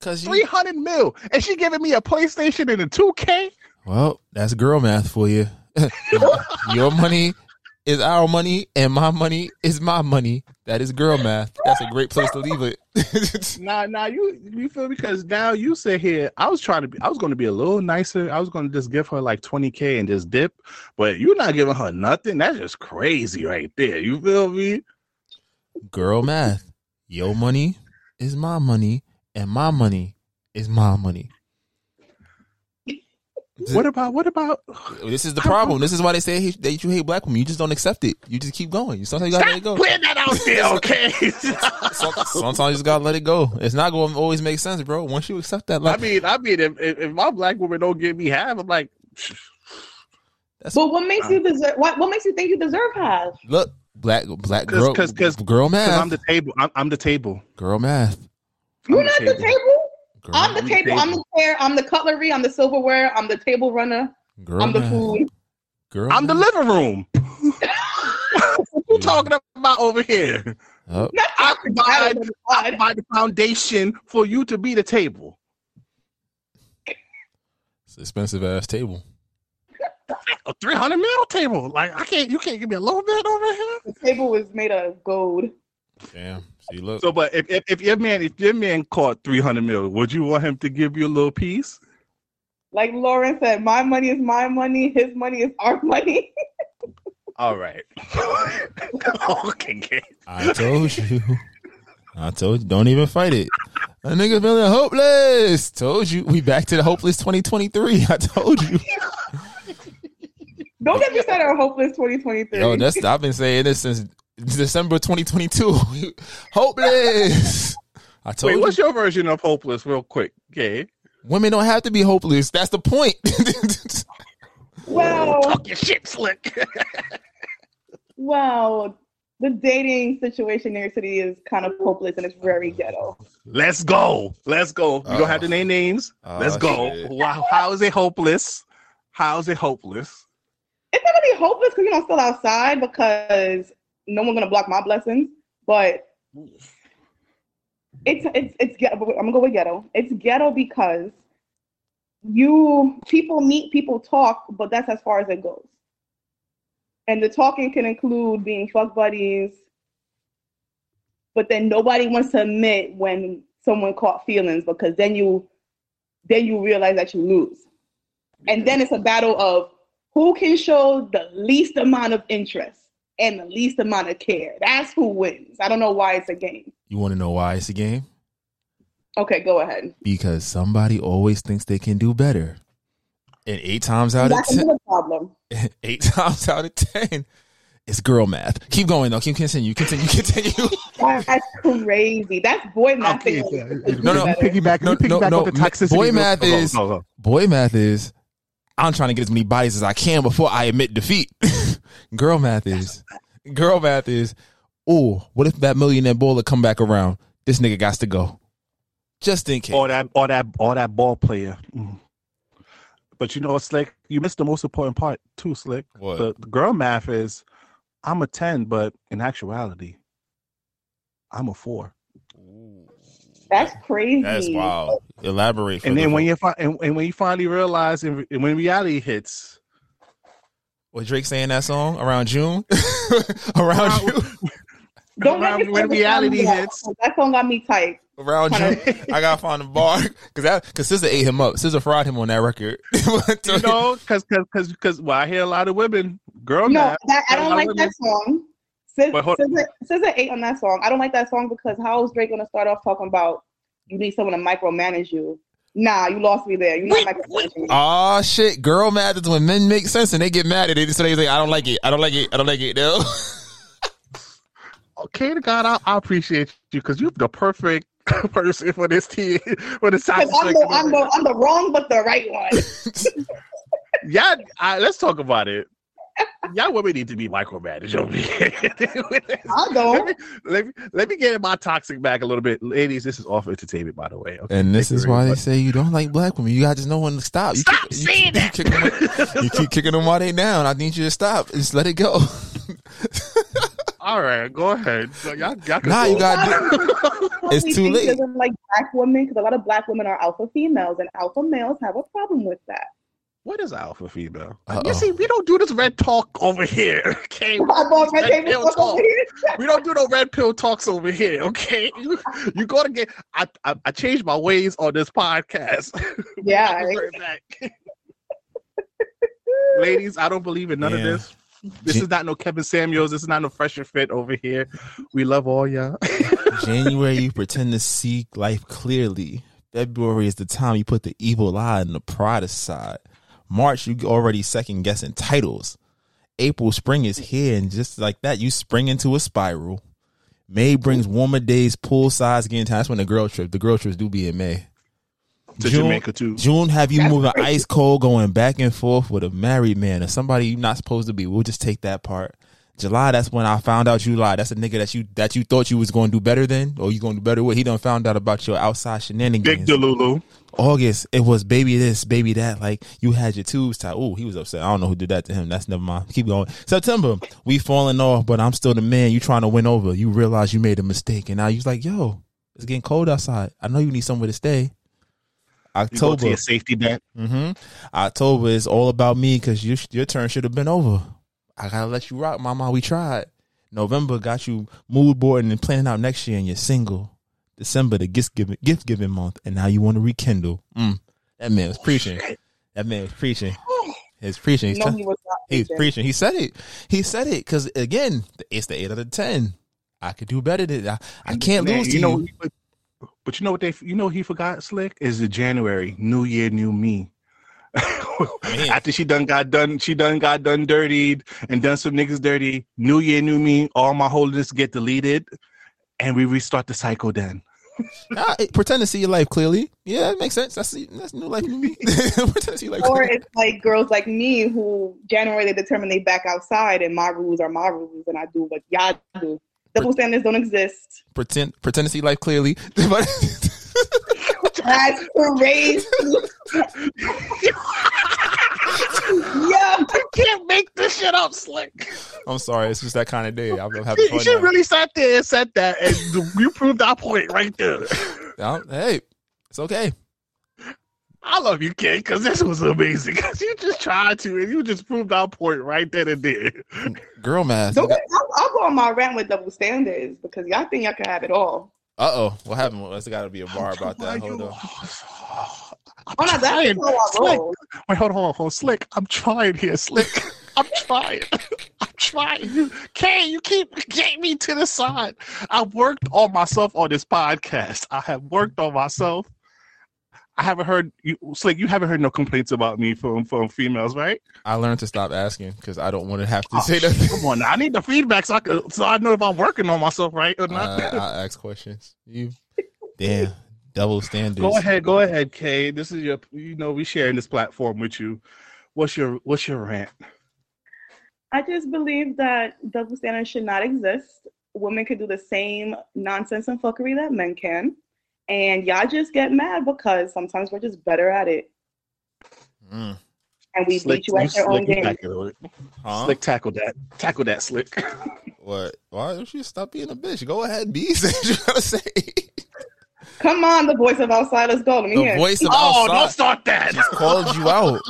Cause three hundred mil, and she giving me a PlayStation and a two K. Well, that's girl math for you. Your money is our money, and my money is my money. That is girl math. That's a great place to leave it. Nah, nah, you you feel me? because now you sit here. I was trying to be. I was going to be a little nicer. I was going to just give her like twenty k and just dip, but you're not giving her nothing. That's just crazy right there. You feel me? girl math. Your money is my money, and my money is my money. What about what about? This is the problem. This is why they say he- that you hate black women. You just don't accept it. You just keep going. You sometimes you gotta let it go. Putting that out there, okay? Sometimes you just gotta let it go. It's not going to always make sense, bro. Once you accept that, I mean, I mean, if, if if my black woman don't give me half, I'm like, But what makes you deserve? What What makes you think you deserve half? look, black black Cause, girl, cause, cause, girl cause math, I'm the table. I'm, I'm the table. girl math. You're not the table. Girl, I'm the I'm the table. I'm the chair. I'm the cutlery. I'm the silverware. I'm the table runner. girl I'm the math. food. Girl, I'm the living room. what you talking about over here? Oh, I provide, I provide the foundation for you to be the table. it's an expensive ass table. A 300 mil table. Like I can't. You can't give me a little bit over here. The table was made of gold. Damn. See, look. So, but if, if, if your man if your man caught 300 mil, would you want him to give you a little piece? Like Lauren said, my money is my money. His money is our money. All right. okay. okay. I told you. I told you. Don't even fight it. A nigga feeling hopeless. Told you. We back to the hopeless 2023. I told you. Don't get me started on hopeless 2023. Yo, that's I've been saying this since December 2022. hopeless. I told Wait, you. what's your version of hopeless, real quick? Okay. Women don't have to be hopeless. That's the point. well, Talk your shit, slick. well, the dating situation in New York City is kind of hopeless and it's very ghetto. Let's go. Let's go. You don't have to ah. name names. Oh, Let's go. shit. Wow. How is it hopeless? How is it hopeless? It's not really hopeless because you know I'm still outside because no one's gonna block my blessings. But it's it's it's ghetto. I'm gonna go with ghetto. It's ghetto because you people meet, people talk, but that's as far as it goes. and the talking can include being fuck buddies, but then nobody wants to admit when someone caught feelings because then you then you realize that you lose. And then it's a battle of who can show the least amount of interest and the least amount of care. That's who wins. I don't know why it's a game. You want to know why it's a game? Okay, go ahead. Because somebody always thinks they can do better. And eight times out of That's ten, problem. eight times out of ten, it's girl math. Keep going though. Keep continue. Continue. Continue. That's crazy. That's boy math. No, no, piggyback. no, no, piggyback no, off no. Boy math go, go, is go, go. boy math is. I'm trying to get as many bodies as I can before I admit defeat. girl math is. Girl math is. Oh, what if that millionaire bowler come back around? This nigga got to go. Just in case. Or that, or that, or that ball player. Mm. But you know what, Slick? You missed the most important part too, Slick. What? The, the girl math is, I'm a ten, but in actuality, I'm a four. That's crazy. That's wild. Elaborate. For And the then when you fi- and, and when you finally realize, and, and when reality hits, was Drake saying that song around June? around June. Don't let me when say the reality hits. That song got me tight. Around June, I gotta find the bar because that because SZA ate him up. SZA fried him on that record. you know, because because because well, I hear a lot of women, girl No, math. that, I a don't like of that song. Sis- But hold- SZA SZA ate on that song. I don't like that song because how is Drake gonna start off talking about you need someone to micromanage you? Nah, you lost me there. You're not micromanaging me. Oh shit, girl math is when men make sense and they get mad at it. So they say, "I don't like it. I don't like it. I don't like it." No. K Da Gawd, I, I appreciate you because you're the perfect person for this team for this topic. Because I'm the, I'm, the, I'm the wrong but the right one. yeah, I, let's talk about it. Y'all women need to be micromanaged over here. I don't. Let me, let, me, let me get in my toxic bag a little bit. Ladies, this is off entertainment, by the way. Okay? And this Thank is why they much. say you don't like black women. You got just know when to stop. You Stop keep, saying you, that. You keep, kicking them, you keep kicking them while they down. I need you to stop. Just let it go. All right, go ahead. So y'all, y'all Nah, go. you got. It's too late. Doesn't like black women because a lot of black women are alpha females, and alpha males have a problem with that. What is alpha female? Uh-oh. You see, we don't do this red talk over here. Okay, I bought red table pill talk talk. over here. We don't do no red pill talks over here. Okay, you, you gotta get. I, I I changed my ways on this podcast. Yeah, I'll right back. Ladies, I don't believe in none of Yeah. this. This is not no Kevin Samuels. This is not no Fresh and Fit over here. We love all y'all. January, you pretend to see life clearly. February is the time you put the evil eye and the pride aside. March, you already second guessing titles. April, spring is here, and just like that, you spring into a spiral. May brings warmer days, pool size getting time. That's when the girl trip. The girl trips do be in May. To Jamaica, too. June have you That's moving crazy. ice cold, going back and forth with a married man or somebody you're not supposed to be. We'll just take that part. July, that's when I found out you lied. That's a nigga that you that you thought you was going to do better than, or you going to do better with. He done found out about your outside shenanigans. Big Delulu. August, it was baby this, baby that. Like you had your tubes tied. Oh, he was upset. I don't know who did that to him. That's never mind. Keep going. September, we falling off, but I'm still the man. You trying to win over. You realize you made a mistake, and now you like, yo, it's getting cold outside. I know you need somewhere to stay. You October, your safety net. hmm October is all about me because you, your turn should have been over. I gotta let you rock, mama. We tried. November got you mood boarding and planning out next year, and you're single. December, the gift giving gift giving month, and now you want to rekindle. Mm. That man was preaching. That man was preaching. He's preaching. He's, No, tell- he was he's preaching. preaching. He said it. He said it because again, it's the eight out of ten. I could do better than I. I can't Man, lose to you know, you. But, but you know what they you know he forgot slick is the January New Year New Me. After she done got done, she done got done dirtied and done some niggas dirty. New Year New Me. All my holiness get deleted, and we restart the cycle. Then Ah, it- pretend to see your life clearly. Yeah, it makes sense. That's that's new life, new me. pretend to see life Or clearly. it's like girls like me who January they determine they back outside and my rules are my rules and I do what y'all do. Double standards don't exist. pretend pretend to see life clearly. But That's crazy. yeah, you can't make this shit up, slick. I'm sorry, it's just that kind of day. I'm having You fun. should now. really sat there and said that, and you proved our point right there. Yeah, hey, it's okay. I love you, kid, because this was amazing. Because you just tried to, and you just proved our point right then and there. Girl math. Don't, I'll, I'll go on my rant with double standards because y'all think y'all can have it all. Uh oh, what happened? There's got to be a bar about that. Hold on. Oh, no, that's trying. Slick. Wait, hold on, hold on. Slick, I'm trying here, Slick. I'm trying. I'm trying. You Kay, you keep getting me to the side. I worked on myself on this podcast. I have worked on myself. I haven't heard you Slick, you haven't heard no complaints about me from from females, right? I learned to stop asking because I don't want to have to Oh, say that. Come on, now. I need the feedback so I can, so I know if I'm working on myself right or not. I, I ask questions. You, damn, double standards. Go ahead, go ahead, Kay. This is your you know, we sharing this platform with you. What's your what's your rant? I just believe that double standards should not exist. Women can do the same nonsense and fuckery that men can. And y'all just get mad because sometimes we're just better at it. Mm. And we beat you at your own game. tackle. Huh? Slick tackle that. Tackle that slick. What? Why don't you stop being a bitch? Go ahead, be Say what you gotta say. Come on, the voice of outsiders go. Let me The hear. voice of Oh, outside don't start that. just called you out.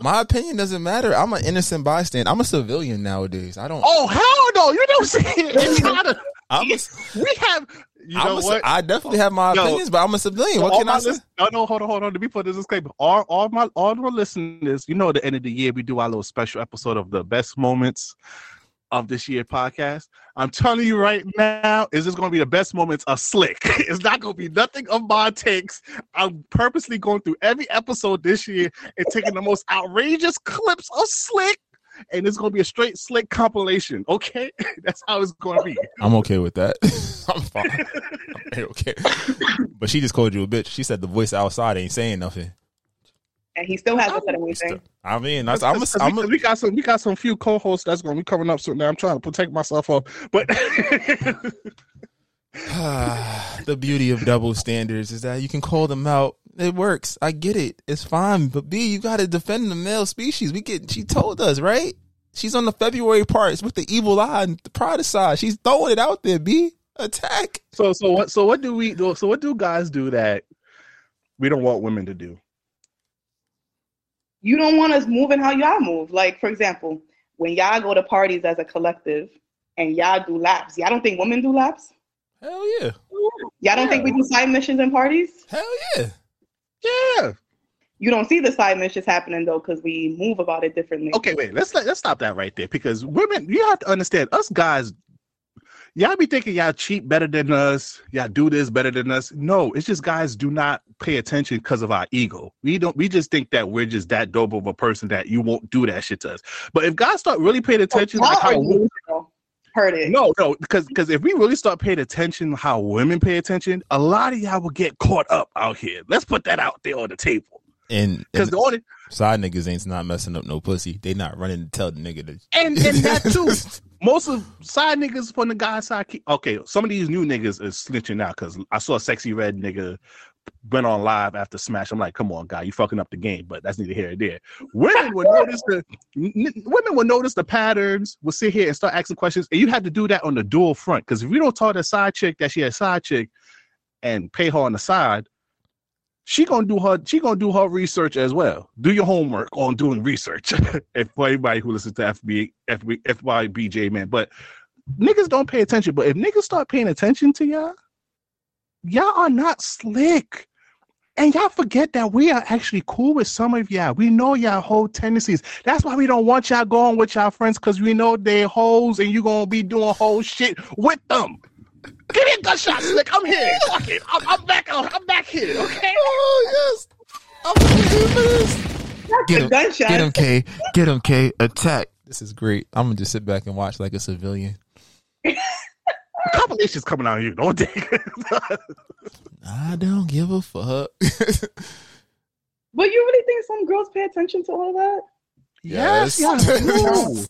My opinion doesn't matter. I'm an innocent bystander. I'm a civilian nowadays. I don't. Oh hell no! You don't see it. It's not a- I'm a, we have. You know a what? I definitely have my Yo, opinions, but I'm a civilian. What can I say? lis- No, no, hold on, hold on. Let me put this disclaimer. All, all my, all my listeners, you know, at the end of the year, we do our little special episode of the best moments of this year podcast. I'm telling you right now, is this going to be the best moments of Slick? It's not going to be nothing of my takes. I'm purposely going through every episode this year and taking the most outrageous clips of Slick. And it's going to be a straight Slick compilation. Okay, that's how it's going to be. I'm okay with that. I'm fine. I'm okay. But she just called you a bitch. She said the voice outside ain't saying nothing. And he still hasn't said anything. I mean, that's, I'm a, Because I'm we, we got some we got some few co-hosts that's gonna be coming up soon. Now I'm trying to protect myself off, but the beauty of double standards is that you can call them out. It works. I get it. It's fine. But B, you got to defend the male species. We get. She told us right. She's on the February parts with the evil eye and the pride side. She's throwing it out there. B, attack. so so what so what do we do? So what do guys do that we don't want women to do? You don't want us moving how y'all move. Like, for example, when y'all go to parties as a collective and y'all do laps, y'all don't think women do laps? Hell yeah. Y'all don't think we do side missions and parties? Hell yeah. Yeah. You don't see the side missions happening though because we move about it differently. Okay, wait. Let's let's stop that right there because women, you have to understand, us guys, y'all be thinking y'all cheat better than us, y'all do this better than us. No, it's just guys do not pay attention because of our ego. We don't. We just think that we're just that dope of a person that you won't do that shit to us. But if guys start really paying attention, like Y'all are how. Heard it. No, no, because because if we really start paying attention how women pay attention, a lot of y'all will get caught up out here. Let's put that out there on the table. And, Because the only side niggas ain't not messing up no pussy. They not running to tell the nigga to. and and that too. Most of side niggas from the guy side. keep- Okay, some of these new niggas is snitching out because I saw a sexy red nigga went on live after Smash. I'm like, come on, guy, you fucking up the game. But that's neither here nor there. Women would notice the women would notice the patterns. Will sit here and start asking questions, and you have to do that on the dual front. Because if you don't tell the side chick that she a side chick and pay her on the side, she gonna do her she gonna do her research as well. Do your homework on doing research. if for anybody who listens to FB, FB FYBJ man, but niggas don't pay attention. But if niggas start paying attention to y'all, y'all are not slick. And y'all forget that we are actually cool with some of y'all. We know y'all whole tendencies. That's why we don't want y'all going with y'all friends because we know they hoes and you gonna be doing whole shit with them. Give me a gunshot, slick. I'm here. Fuck it. I'm, I'm back. I'm back here. Okay. Oh yes. I'm here for this. Get a him, gunshot. get him, K. Get him, K. Attack. This is great. I'm gonna just sit back and watch like a civilian. Compilations coming out here, don't they? I don't give a fuck. But you really think some girls pay attention to all that? yes, Yes. yes. no.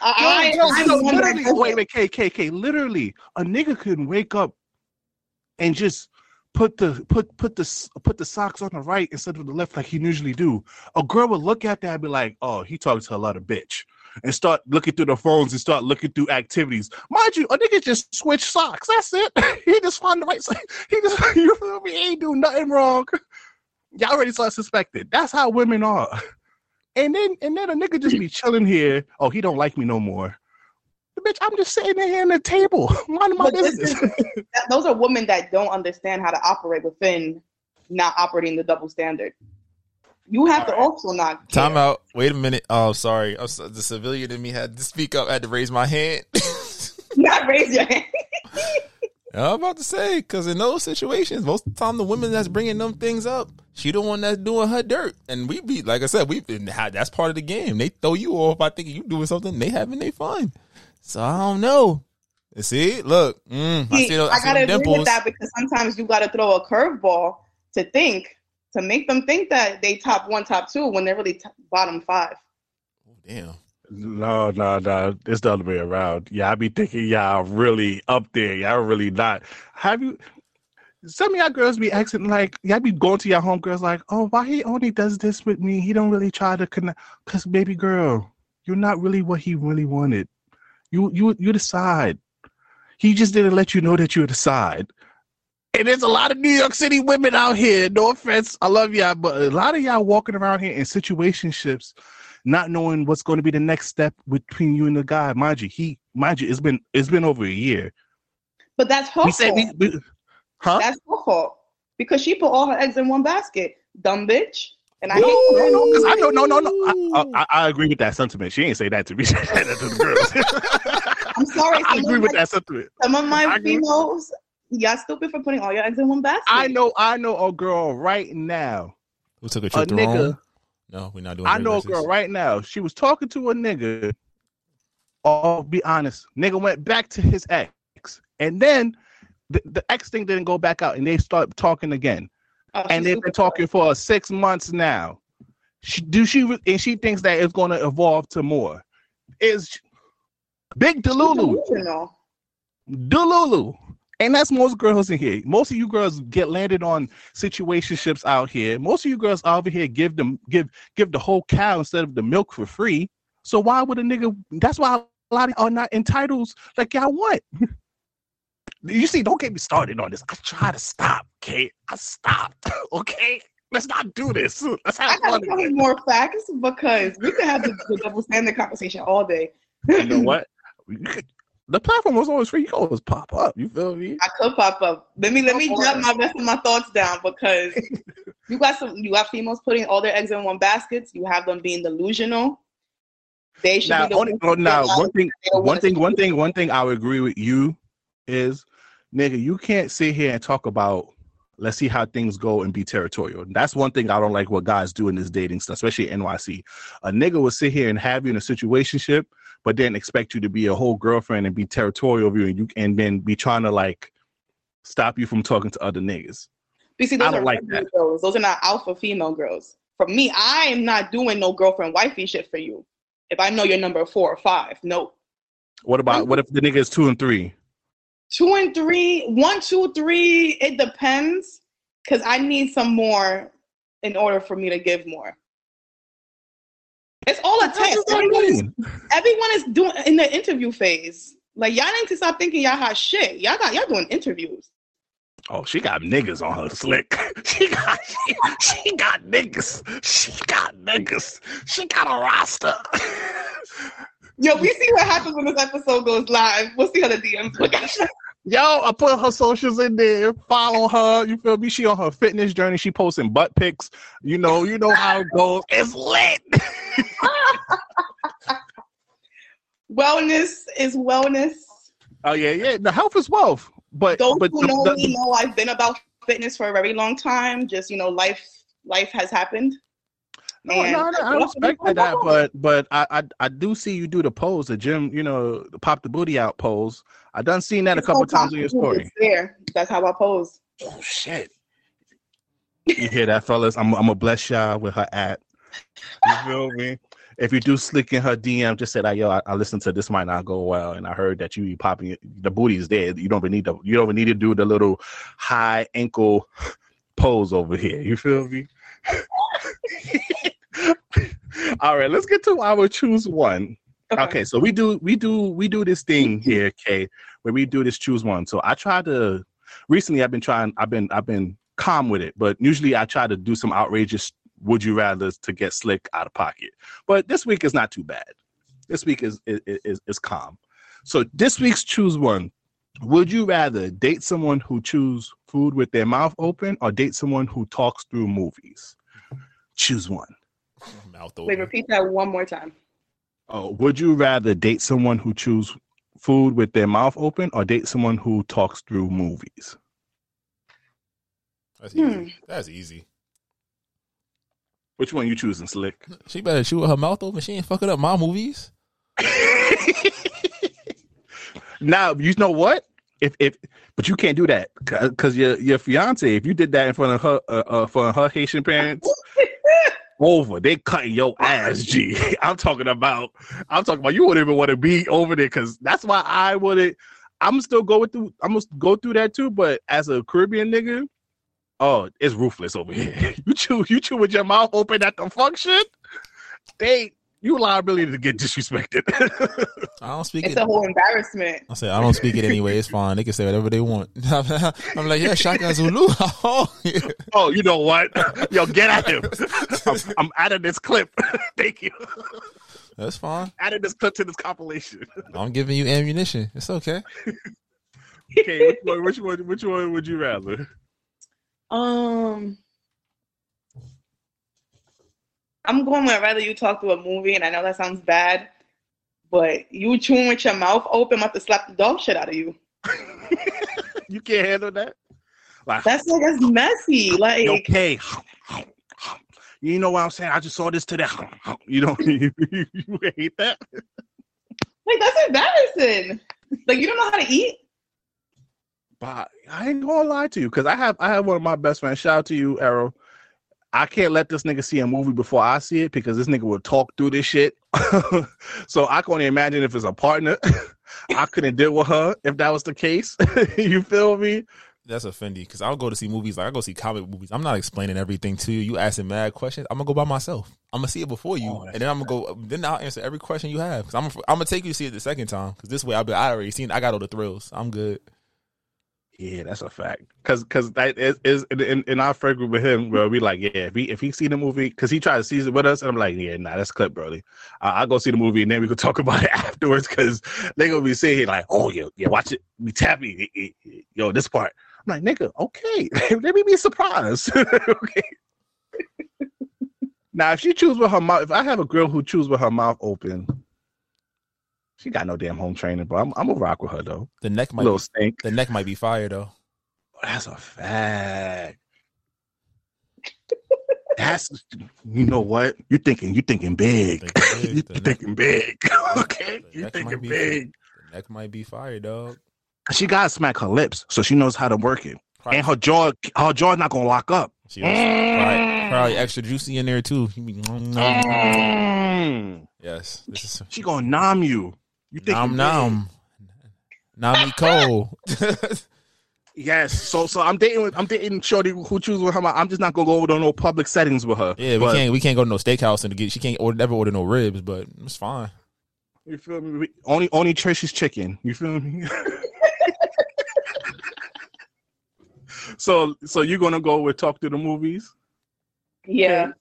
I, Yo, yo, I, I'm literally, wait, wait, K, K, K. Literally, a nigga can wake up and just put the put put the put the socks on the right instead of the left, like he usually do. A girl would look at that and be like, "Oh, he talks to a lot of bitch," and start looking through the phones and start looking through activities. Mind you, a nigga just switch socks. That's it. he just find the right side. He just you feel me? He ain't do nothing wrong. Y'all already start suspecting. That's how women are. And then and then a nigga just be chilling here. Oh, he don't like me no more. Bitch, I'm just sitting here in the table. Minding my But business. is- those are women that don't understand how to operate within not operating the double standard. You have to also not Time out. Wait a minute. Oh, sorry. I'm so- the civilian in me had to speak up. I had to raise my hand. not raise your hand. I'm about to say because in those situations, most of the time the women that's bringing them things up, she the one that's doing her dirt, and we be like I said, we've been that's part of the game. They throw you off by thinking you doing something, they having they fun. So I don't know. See, look, mm, I See, see those, I I see gotta them agree with that because sometimes you gotta throw a curveball to think to make them think that they top one, top two when they're really t- bottom five. Oh, damn. No, no, no. It's the other way around. Yeah, I be thinking y'all really up there. Y'all really not. Have you? Some of y'all girls be acting like y'all be going to your home girls like, oh, why he only does this with me? He don't really try to connect. Cause baby girl, you're not really what he really wanted. You, you, you decide. He just didn't let you know that you're the side. And there's a lot of New York City women out here. No offense, I love y'all, but a lot of y'all walking around here in situationships, not knowing what's going to be the next step between you and the guy. Mind you, he, mind you, it's been it's been over a year. But that's her We fault. we, we- huh? That's her fault because she put all her eggs in one basket. Dumb bitch. And I no, hate no, that. no, 'cause I know, no, no, no. I, I, I agree with that sentiment. She ain't say that to me. She said that to the girls. I'm sorry. I agree with my- that sentiment. Some of my females, y'all stupid for putting all your eggs in one basket. I know, I know a girl right now. Who took a A trip to nigga. Rome? No, we're not doing. I know a girl right now. She was talking to a nigga. Oh, be honest. Nigga went back to his ex. And then the, the ex thing didn't go back out and they start talking again. Oh, and they've been talking for six months now. She, do she and she thinks that it's going to evolve to more. Is Big Delulu. delusional. Delulu. And that's most girls in here. Most of you girls get landed on situationships out here. Most of you girls over here give them give give the whole cow instead of the milk for free. So why would a nigga? That's why a lot of are not entitled like y'all want. You see, don't get me started on this. I try to stop, okay? I stopped, okay? Let's not do this. Let's I have gotta fun. tell you more facts because we could have the, the double standard conversation all day. You know what? You could- The platform was always free. You can always pop up. You feel me? I could pop up. Let me let me jot my rest of my thoughts down because you got some you got females putting all their eggs in one basket. You have them being delusional. They should now, be the only, oh, now one thing, one thing, one thing, one thing. I would agree with you is, nigga, you can't sit here and talk about. Let's see how things go and be territorial. That's one thing I don't like what guys do in this dating stuff, especially NYC. A nigga will sit here and have you in a situationship, but then expect you to be a whole girlfriend and be territorial of you, and you and then be trying to like stop you from talking to other niggas. You see, I those don't are like regular girls. Those are not alpha female girls. For me, I am not doing no girlfriend wifey shit for you. If I know you're number four or five, no. What about what if the nigga is two and three? Two and three, one, two, three, it depends. Cause I need some more in order for me to give more. It's all does that Everyone is, everyone is doing in the interview phase. Like y'all need to stop thinking y'all hot shit. Y'all got y'all doing interviews. Oh, she got niggas on her slick. She got she, she got niggas. She got niggas. She got a roster. Yo, we see what happens when this episode goes live. We'll see how the DMs look. Yo, I put her socials in there. Follow her. You feel me? She on her fitness journey. She posting butt pics. You know, you know how it goes. It's lit. Wellness is wellness. Oh yeah, yeah. The health is wealth. But Those but who the- know the- me know I've been about fitness for a very long time. Just you know, life life has happened. No, And no, no, I I respect don't that, know. but but I, I I do see you do the pose, the gym, you know, the pop the booty out pose. I done seen that a couple times in your story. It's there. That's how I pose. Oh shit! You hear that, fellas? I'm I'm gonna bless y'all with her at. You feel me? If you do slick in her DM, just say that yo, I, I listened to this might not go well, and I heard that you be popping the booty is there. You don't even need to you don't even need to do the little high ankle pose over here. You feel me? All right, let's get to our choose one. Okay. so we do we do we do this thing here, Kay, where we do this choose one. So I try to recently I've been trying I've been I've been calm with it. But usually I try to do some outrageous would you rather to get slick out of pocket. But this week is not too bad. This week is is is, is calm. So this week's choose one. Would you rather date someone who chews food with their mouth open or date someone who talks through movies? Choose one. Mouth open. Wait, repeat that one more time. Oh, would you rather date someone who chews food with their mouth open or date someone who talks through movies? That's Hmm. easy. That's easy. Which one you choosing, Slick? She better chew with her mouth open. She ain't fucking up my movies. Now you know what? If if but you can't do that because your your fiance. If you did that in front of her uh, uh for her Haitian parents, over they cutting your ass. G. I'm talking about. I'm talking about. You wouldn't even want to be over there because that's why I wouldn't. I'm still going through. I'm gonna go through that too. But as a Caribbean nigga, oh, it's ruthless over here. You chew. You chew with your mouth open at the function. They you liability to get disrespected. I don't speak It's it. a whole embarrassment. I say I don't speak it anyway. It's fine. They can say whatever they want. I'm like, yeah, Shaka Zulu. oh, you know what? Yo, get at him. I'm, I'm out of this clip. Thank you. That's fine. Added this clip to this compilation. I'm giving you ammunition. It's okay. Okay, which one, which one? Which one would you rather? Um, I'm going with rather you talk through a movie, and I know that sounds bad, but you chewing with your mouth open, I'm about to slap the dog shit out of you. You can't handle that. Like, That's like that's messy. Like okay. You know what I'm saying? I just saw this today. You know, you, you hate that. Like that's embarrassing. Like you don't know how to eat. But I ain't gonna lie to you because I have I have one of my best friends. Shout out to you, Arrow. I can't let this nigga see a movie before I see it because this nigga will talk through this shit. so I can only imagine if it's a partner. I couldn't deal with her if that was the case. you feel me? That's offending because I'll go to see movies like I go see comic movies. I'm not explaining everything to you. You asking mad questions. I'm gonna go by myself. I'm gonna see it before you, oh, and then I'm gonna go. Then I'll answer every question you have because I'm I'm gonna take you to see it the second time because this way I'll be I already seen. I got all the thrills. I'm good. Yeah, that's a fact. Cause, cause that is, is in, in, our friend group with him, where we like, yeah, if he if he see the movie, cause he tried to see it with us, and I'm like, yeah, nah, that's clip. Uh, I'll go see the movie, and then we could talk about it afterwards, cause they gonna be here like, oh, yeah, yeah, watch it, we tap me, eh, yo, this part. I'm like, nigga, okay, let me be surprised. okay. now, if she choose with her mouth, if I have a girl who choose with her mouth open, she got no damn home training, but I'm, I'm gonna rock with her though. The neck might Little stink. The neck might be fire though. That's a fact. That's you know what you're thinking. You're thinking big. you're thinking big. okay, you're thinking be- big. The neck might be fire, dog. She gotta smack her lips so she knows how to work it, and her jaw, her jaw's not gonna lock up. She was probably, probably extra juicy in there too. Mm. Yes, this is She gonna nom you. You thinking nom nom, nami Cole. Yes. So so I'm dating with I'm dating Shorty who chooses with her. I'm just not gonna go over to no public settings with her. Yeah, we But- can't we can't go to no steakhouse and get she can't order, never order no ribs, but it's fine. You feel me? We- Only only Tracy's chicken. You feel me? so so you're gonna go with talk to the movies? Yeah.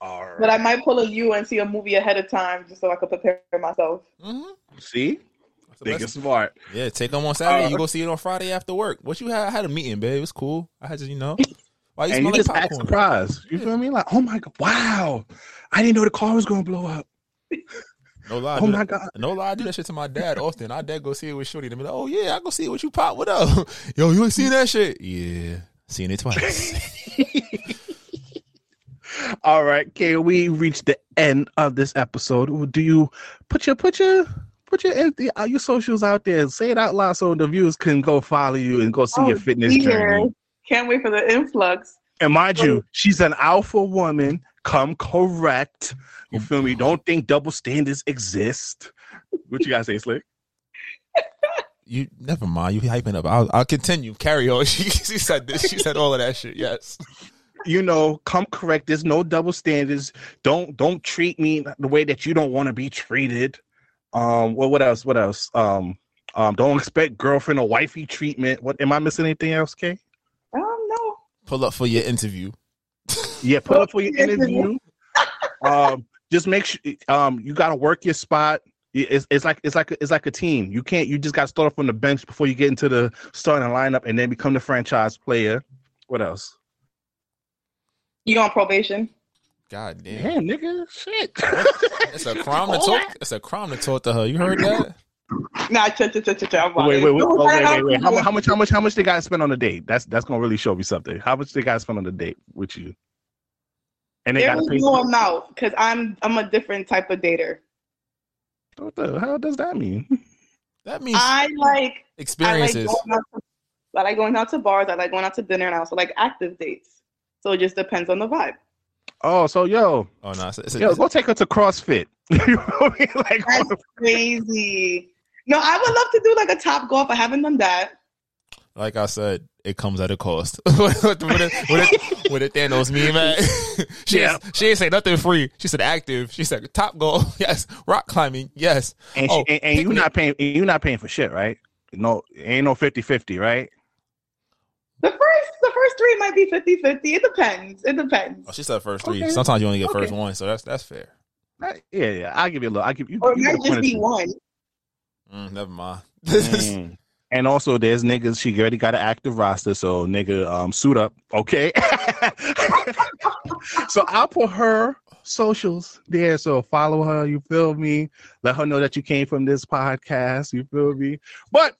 All right. But I might pull a you and see a movie ahead of time just so I could prepare myself. See? Think it's smart. Yeah, take them on Saturday. Uh, you go see it on Friday after work. What you had? I had a meeting, babe. It was cool. I had just you know. Why you and smell you like just act popcorn? surprised. You feel me? Like, oh my god, wow. I didn't know the car was gonna blow up. No lie. I Oh do my that- God. No lie. I do that shit to my dad often. Our dad go see it with Shorty. And be like, oh yeah, I go see it with you, pop. What up? Yo, you ain't seen that shit? Yeah, seen it twice. All right, okay, we reached the end of this episode. Do you put your put your put your uh, your socials out there? And say it out loud so the viewers can go follow you and go see your fitness dear. journey. Can't wait for the influx. And mind you, she's an alpha woman. Come correct. You feel me? Don't think double standards exist. What you guys say, Slick? you never mind. You hyping up. I'll, I'll continue. Carry on. She, she said this. She said all of that shit. Yes. You know, come correct. There's no double standards. Don't don't treat me the way that you don't want to be treated. Um, well, what else? What else? Um, um, don't expect girlfriend or wifey treatment. What am I missing? Anything else, Kay? Um, no. Pull up for your interview. Yeah, pull up for your interview. um, just make sure um you got to work your spot. It's, it's like it's like it's like a team. You can't. You just got to start off from the bench before you get into the starting lineup, and then become the franchise player. What else? You on probation? God damn. Damn, nigga, shit. It's a crime to talk. It's a crime to talk to her. You heard that? Nah, ch ch ch ch ch. I'm Wait, wait, wait, oh, wait, wait, wait. How, how much? How much? How much they got to spend on a date? That's that's gonna really show me something. How much they got to spend on a date with you? And they There got to was pay. no amount because I'm I'm a different type of dater. What the hell does that mean? That means I like experiences. I like, going out to, I like going out to bars. I like going out to dinner, and I also like active dates. So it just depends on the vibe. Oh, so yo, oh no, it's a, it's a- yo, go take her to CrossFit. you know what I mean? Like, That's crazy. No, I would love to do like a Topgolf. I haven't done that. like I said, it comes at a cost. with, with, it, with, it, with it Thanos meme, man. she Yeah. ain't- she ain't say nothing free. She said active. She said Topgolf. Yes. Rock climbing. Yes. and, oh, she, and, and you picnic. not paying. You're not paying for shit, right? No, ain't no 50-50, right? The first the first three might be 50-50. It depends. It depends. Oh, she said first three. Okay. Sometimes you only get first one, so that's that's fair. Uh, Yeah, yeah. I'll give you a little. I'll give you. Or it you might just be one. Mm, never mind. Mm. And also, there's niggas. She already got an active roster, so nigga, um, suit up, okay? so I'll put her socials there. So follow her. You feel me? Let her know that you came from this podcast. You feel me? But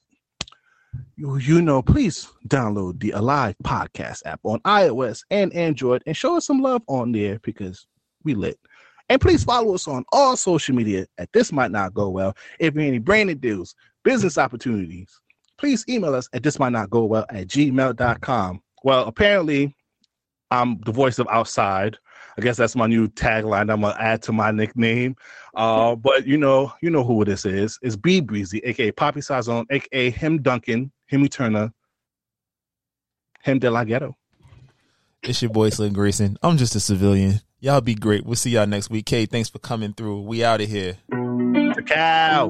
you, know, please download the Alive Podcast app on iOS and Android and show us some love on there because we lit. And please follow us on all social media at This Might Not Go Well. If you any branding deals, business opportunities, please email us at this might not go well at gmail.com. Well, apparently, I'm the voice of outside. I guess that's my new tagline. I'm gonna add to my nickname. Uh, but you know, you know who this is. It's B Brezzy, aka Poppy Sazon, aka Him Duncan, Himmy Turner, Him De La Ghetto. It's your boy Slick Grayson. I'm just a civilian. Y'all be great. We'll see y'all next week. Kay, thanks for coming through. We out of here. The cow.